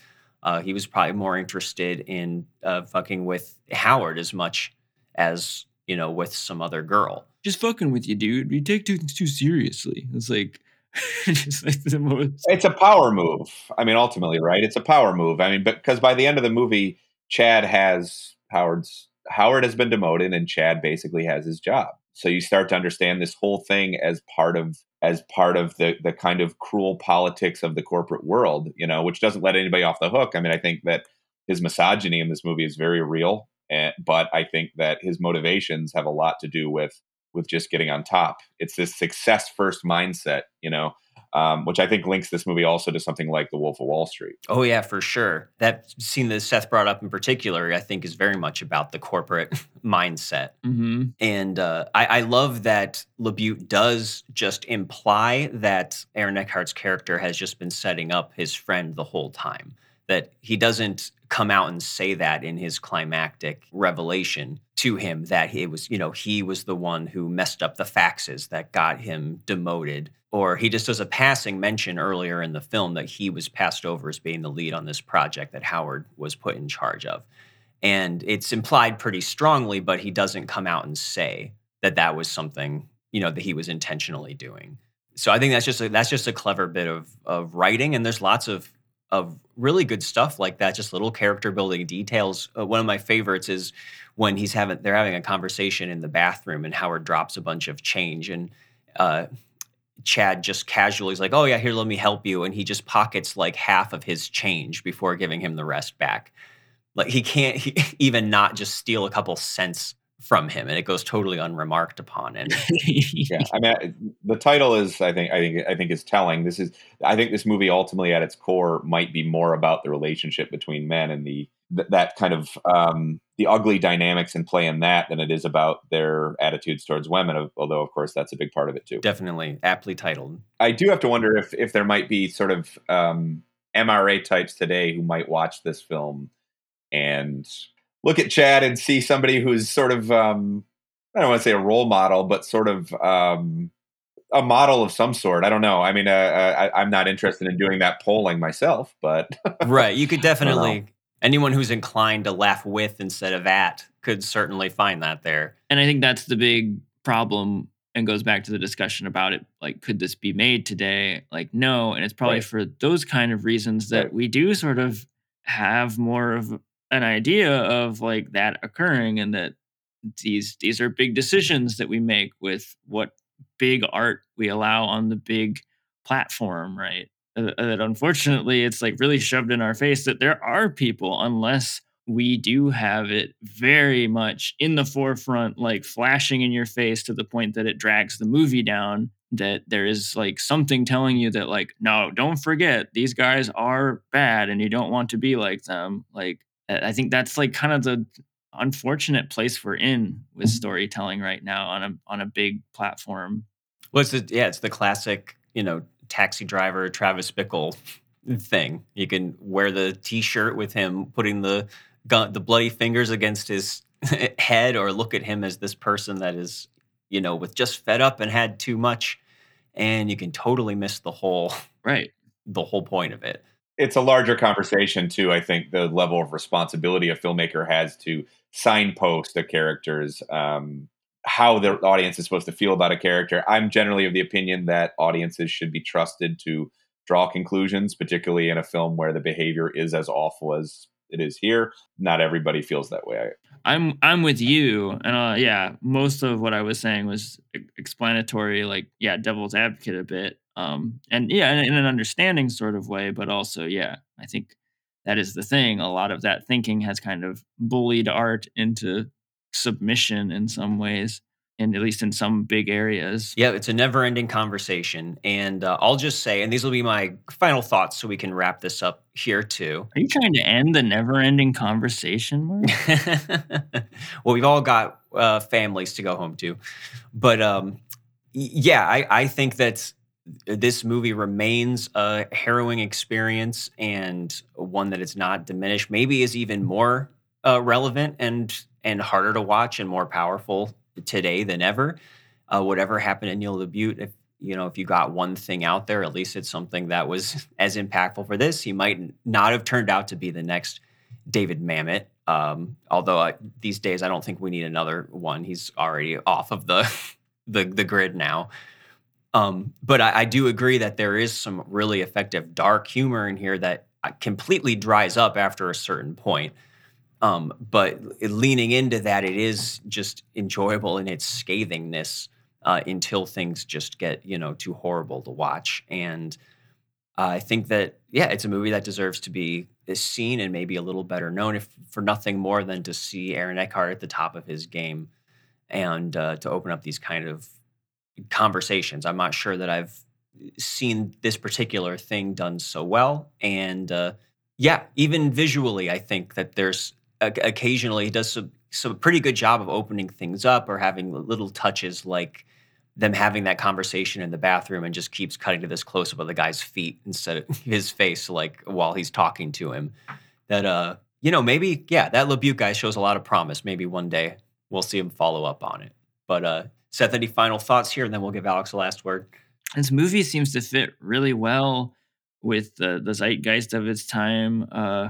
Uh, he was probably more interested in uh, fucking with Howard as much as you know with some other girl. Just fucking with you, dude. You take things too seriously. It's like, just like the most. It's a power move. I mean, ultimately, right? It's a power move. I mean, because by the end of the movie, Chad has Howard's Howard has been demoted, and Chad basically has his job. So you start to understand this whole thing as part of as part of the the kind of cruel politics of the corporate world, you know, which doesn't let anybody off the hook. I mean, I think that his misogyny in this movie is very real, and, but I think that his motivations have a lot to do with with just getting on top. It's this success first mindset, you know, um, which I think links this movie also to something like The Wolf of Wall Street. Oh yeah, for sure. That scene that Seth brought up in particular, I think, is very much about the corporate mindset. hmm And uh, I, I love that LaBute does just imply that Aaron Eckhart's character has just been setting up his friend the whole time. That he doesn't come out and say that in his climactic revelation to him that it was, you know, he was the one who messed up the faxes that got him demoted. Or he just does a passing mention earlier in the film that he was passed over as being the lead on this project that Howard was put in charge of and it's implied pretty strongly but he doesn't come out and say that that was something you know that he was intentionally doing so i think that's just a, that's just a clever bit of of writing and there's lots of of really good stuff like that just little character building details. Uh, one of my favorites is when he's having they're having a conversation in the bathroom and howard drops a bunch of change and uh Chad just casually is like, "Oh yeah, here, let me help you," and he just pockets like half of his change before giving him the rest back. Like he can't he, even not just steal a couple cents from him and it goes totally unremarked upon and yeah i mean the title is i think i think i think is telling. This is i think this movie ultimately at its core might be more about the relationship between men and the th- that kind of um the ugly dynamics in play in that than it is about their attitudes towards women although of course that's a big part of it too. Definitely aptly titled. I do have to wonder if if there might be sort of um mra types today who might watch this film and look at chad and see somebody who's sort of um i don't want to say a role model but sort of um a model of some sort. I don't know. I mean, uh, uh, I, I'm not interested in doing that polling myself, but right you could definitely anyone who's inclined to laugh with instead of at could certainly find that there and I think that's the big problem and goes back to the discussion about it like could this be made today like no and it's probably Right. for those kind of reasons that Right. we do sort of have more of an idea of like that occurring and that these these are big decisions that we make with what big art we allow on the big platform right? Uh, uh, that unfortunately it's like really shoved in our face that there are people unless we do have it very much in the forefront like flashing in your face to the point that it drags the movie down that there is like something telling you that like no don't forget these guys are bad and you don't want to be like them like i I think that's like kind of the unfortunate place we're in with mm-hmm. storytelling right now on a on a big platform. Well it's the, yeah it's the classic you know taxi driver travis bickle thing. You can wear the t-shirt with him putting the gun the bloody fingers against his head or look at him as this person that is you know with just fed up and had too much and you can totally miss the whole right. the whole point of it it's a larger conversation too. I think the level of responsibility a filmmaker has to signpost a character's um, how the audience is supposed to feel about a character. I'm generally of the opinion that audiences should be trusted to draw conclusions, particularly in a film where the behavior is as awful as it is here. Not everybody feels that way. I'm I'm with you, and uh, yeah, most of what I was saying was explanatory, like yeah, devil's advocate a bit, um, and yeah, in, in an understanding sort of way, but also yeah, I think that is the thing. A lot of that thinking has kind of bullied art into submission in some ways. and at least in some big areas. Yeah, it's a never-ending conversation, and uh, I'll just say, and these will be my final thoughts, so we can wrap this up here too. Are you trying to end the never-ending conversation, Marc? well, we've all got uh, families to go home to, but um, yeah, I, I think that this movie remains a harrowing experience and one that is not diminished. Maybe is even more uh, relevant and and harder to watch and more powerful today than ever. Uh, whatever happened in Neil LaBute, if you know, if you got one thing out there, at least it's something that was as impactful for this. He might not have turned out to be the next David Mamet. Um, although uh, these days, I don't think we need another one. He's already off of the the, the grid now. Um, but I, I do agree that there is some really effective dark humor in here that uh, completely dries up after a certain point. Um, but leaning into that, it is just enjoyable in its scathingness uh, until things just get you know too horrible to watch. And uh, I think that yeah, it's a movie that deserves to be seen and maybe a little better known, if for nothing more than to see Aaron Eckhart at the top of his game and uh, to open up these kind of conversations. I'm not sure that I've seen this particular thing done so well, and uh, yeah, even visually, I think that there's occasionally he does some, some pretty good job of opening things up or having little touches like them having that conversation in the bathroom and just keeps cutting to this close up of the guy's feet instead of his face like while he's talking to him. That uh you know maybe yeah that LaBute guy shows a lot of promise. Maybe one day we'll see him follow up on it. But uh Seth any final thoughts here and then we'll give Alex the last word this movie seems to fit really well with the the zeitgeist of its time uh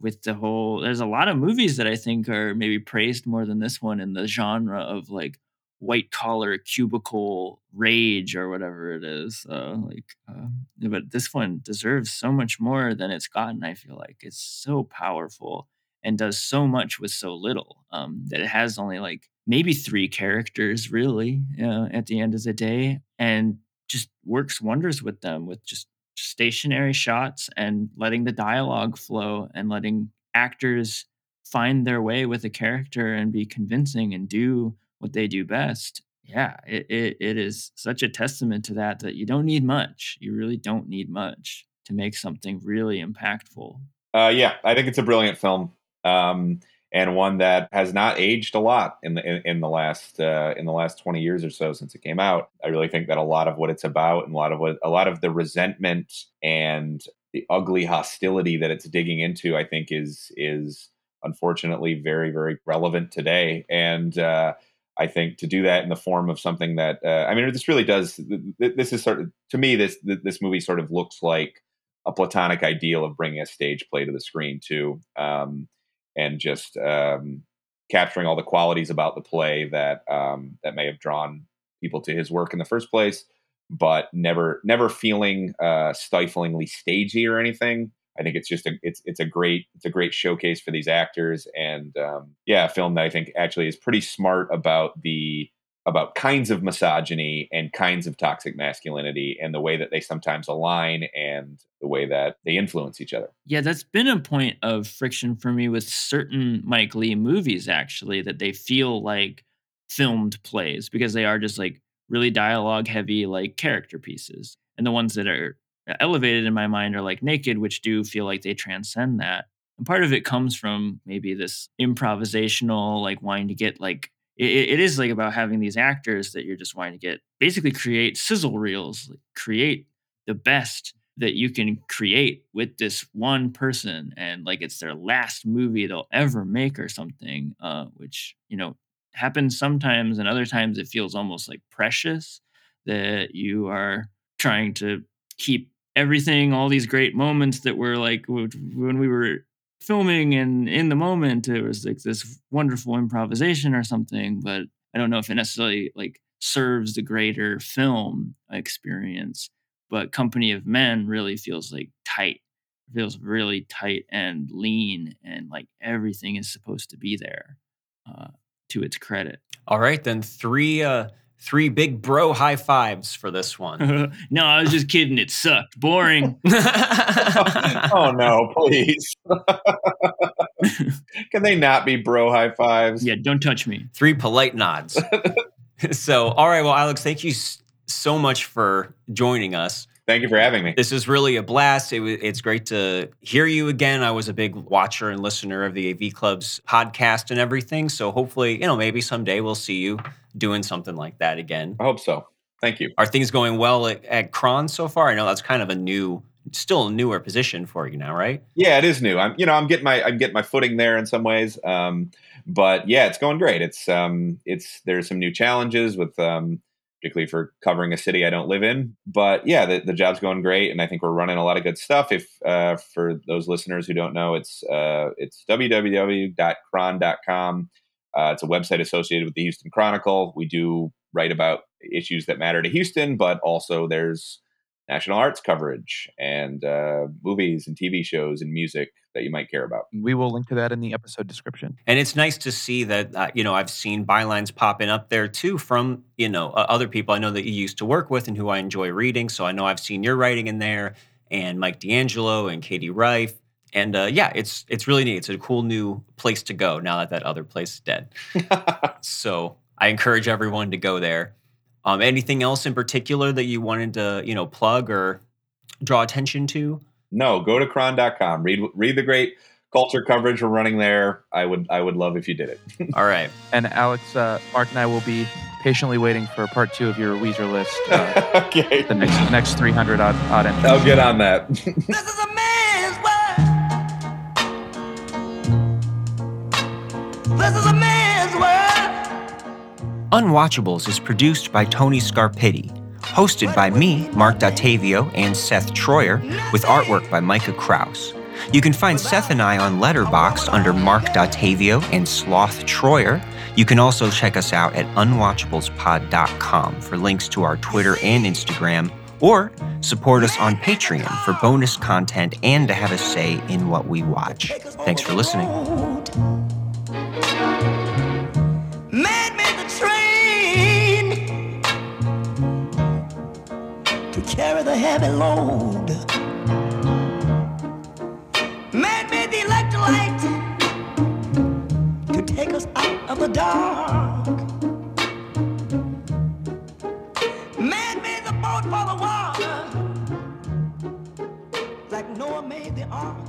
with the whole there's a lot of movies that I think are maybe praised more than this one in the genre of like white collar cubicle rage or whatever it is. Uh, like, uh, but this one deserves so much more than it's gotten. I feel like it's so powerful and does so much with so little um, that it has only like maybe three characters really uh, at the end of the day, and just works wonders with them with just stationary shots and letting the dialogue flow and letting actors find their way with a character and be convincing and do what they do best. Yeah it, it, it is such a testament to that that you don't need much. You really don't need much to make something really impactful. Uh, yeah i think it's a brilliant film um, and one that has not aged a lot in the in, in the last uh, in the last 20 years or so since it came out. I really think that a lot of what it's about and a lot of what a lot of the resentment and the ugly hostility that it's digging into, I think is is unfortunately very very relevant today. And uh, I think to do that in the form of something that uh, I mean, this really does. This is sort of to me this this movie sort of looks like a platonic ideal of bringing a stage play to the screen too. Um, and just um, capturing all the qualities about the play that um, that may have drawn people to his work in the first place, but never never feeling uh, stiflingly stagey or anything. I think it's just a it's it's a great it's a great showcase for these actors and um, yeah, a film that I think actually is pretty smart about the about kinds of misogyny and kinds of toxic masculinity and the way that they sometimes align and the way that they influence each other. Yeah, that's been a point of friction for me with certain Mike Leigh movies, actually, that they feel like filmed plays because they are just like really dialogue heavy, like character pieces. And the ones that are elevated in my mind are like Naked, which do feel like they transcend that. And part of it comes from maybe this improvisational, like wanting to get like it, it is like about having these actors that you're just wanting to get basically create sizzle reels, like create the best that you can create with this one person and like it's their last movie they'll ever make or something uh, which you know happens sometimes and other times it feels almost like precious that you are trying to keep everything all these great moments that were like when we were filming and in the moment it was like this wonderful improvisation or something but i don't know if it necessarily like serves the greater film experience but company of men really feels like tight. It feels really tight and lean and like everything is supposed to be there uh, to its credit. All right then three uh three big bro high fives for this one. no, I was just kidding. It sucked. Boring. oh no, please. Can they not be bro high fives? Yeah, don't touch me. Three polite nods. so, all right. Well, Alex, thank you so much for joining us. Thank you for having me. This is really a blast. It, it's great to hear you again. I was a big watcher and listener of the AV Club's podcast and everything. So, hopefully, you know, maybe someday we'll see you doing something like that again. I hope so. Thank you. Are things going well at, at Chron so far? I know that's kind of a new, still a newer position for you now, right? Yeah, it is new. I'm, you know, I'm getting my, I'm getting my footing there in some ways. Um, but yeah, it's going great. It's, um, it's there's some new challenges with, um, particularly for covering a city I don't live in. But yeah, the, the job's going great, and I think we're running a lot of good stuff. If uh, for those listeners who don't know, it's uh, it's www.chron.com. Uh, it's a website associated with the Houston Chronicle. We do write about issues that matter to Houston, but also there's national arts coverage and uh, movies and TV shows and music that you might care about. We will link to that in the episode description. And it's nice to see that, uh, you know, I've seen bylines popping up there too from, you know, uh, other people I know that you used to work with and who I enjoy reading. So I know I've seen your writing in there and Mike D'Angelo and Katie Rife. And uh, yeah, it's it's really neat. It's a cool new place to go now that that other place is dead. so I encourage everyone to go there. Um, anything else in particular that you wanted to, you know, plug or draw attention to? No, go to chron.com. Read read the great culture coverage we're running there. I would I would love if you did it. All right. And Alex, uh, Marc, and I will be patiently waiting for part two of your Weezer list. Uh, okay. the next next 300 odd, odd entries. I'll get on that. This is a man's world. This is a man's world. Unwatchables is produced by Tony Scarpitti, hosted by me, Marc Dottavio, and Seth Troyer, with artwork by Micah Kraus. You can find Seth and I on Letterboxd under Marc Dottavio and Sloth Troyer. You can also check us out at unwatchablespod.com for links to our Twitter and Instagram, or support us on Patreon for bonus content and to have a say in what we watch. Thanks for listening. Carry the heavy load. Man made the electrolyte to take us out of the dark. Man made the boat for the water, like Noah made the ark.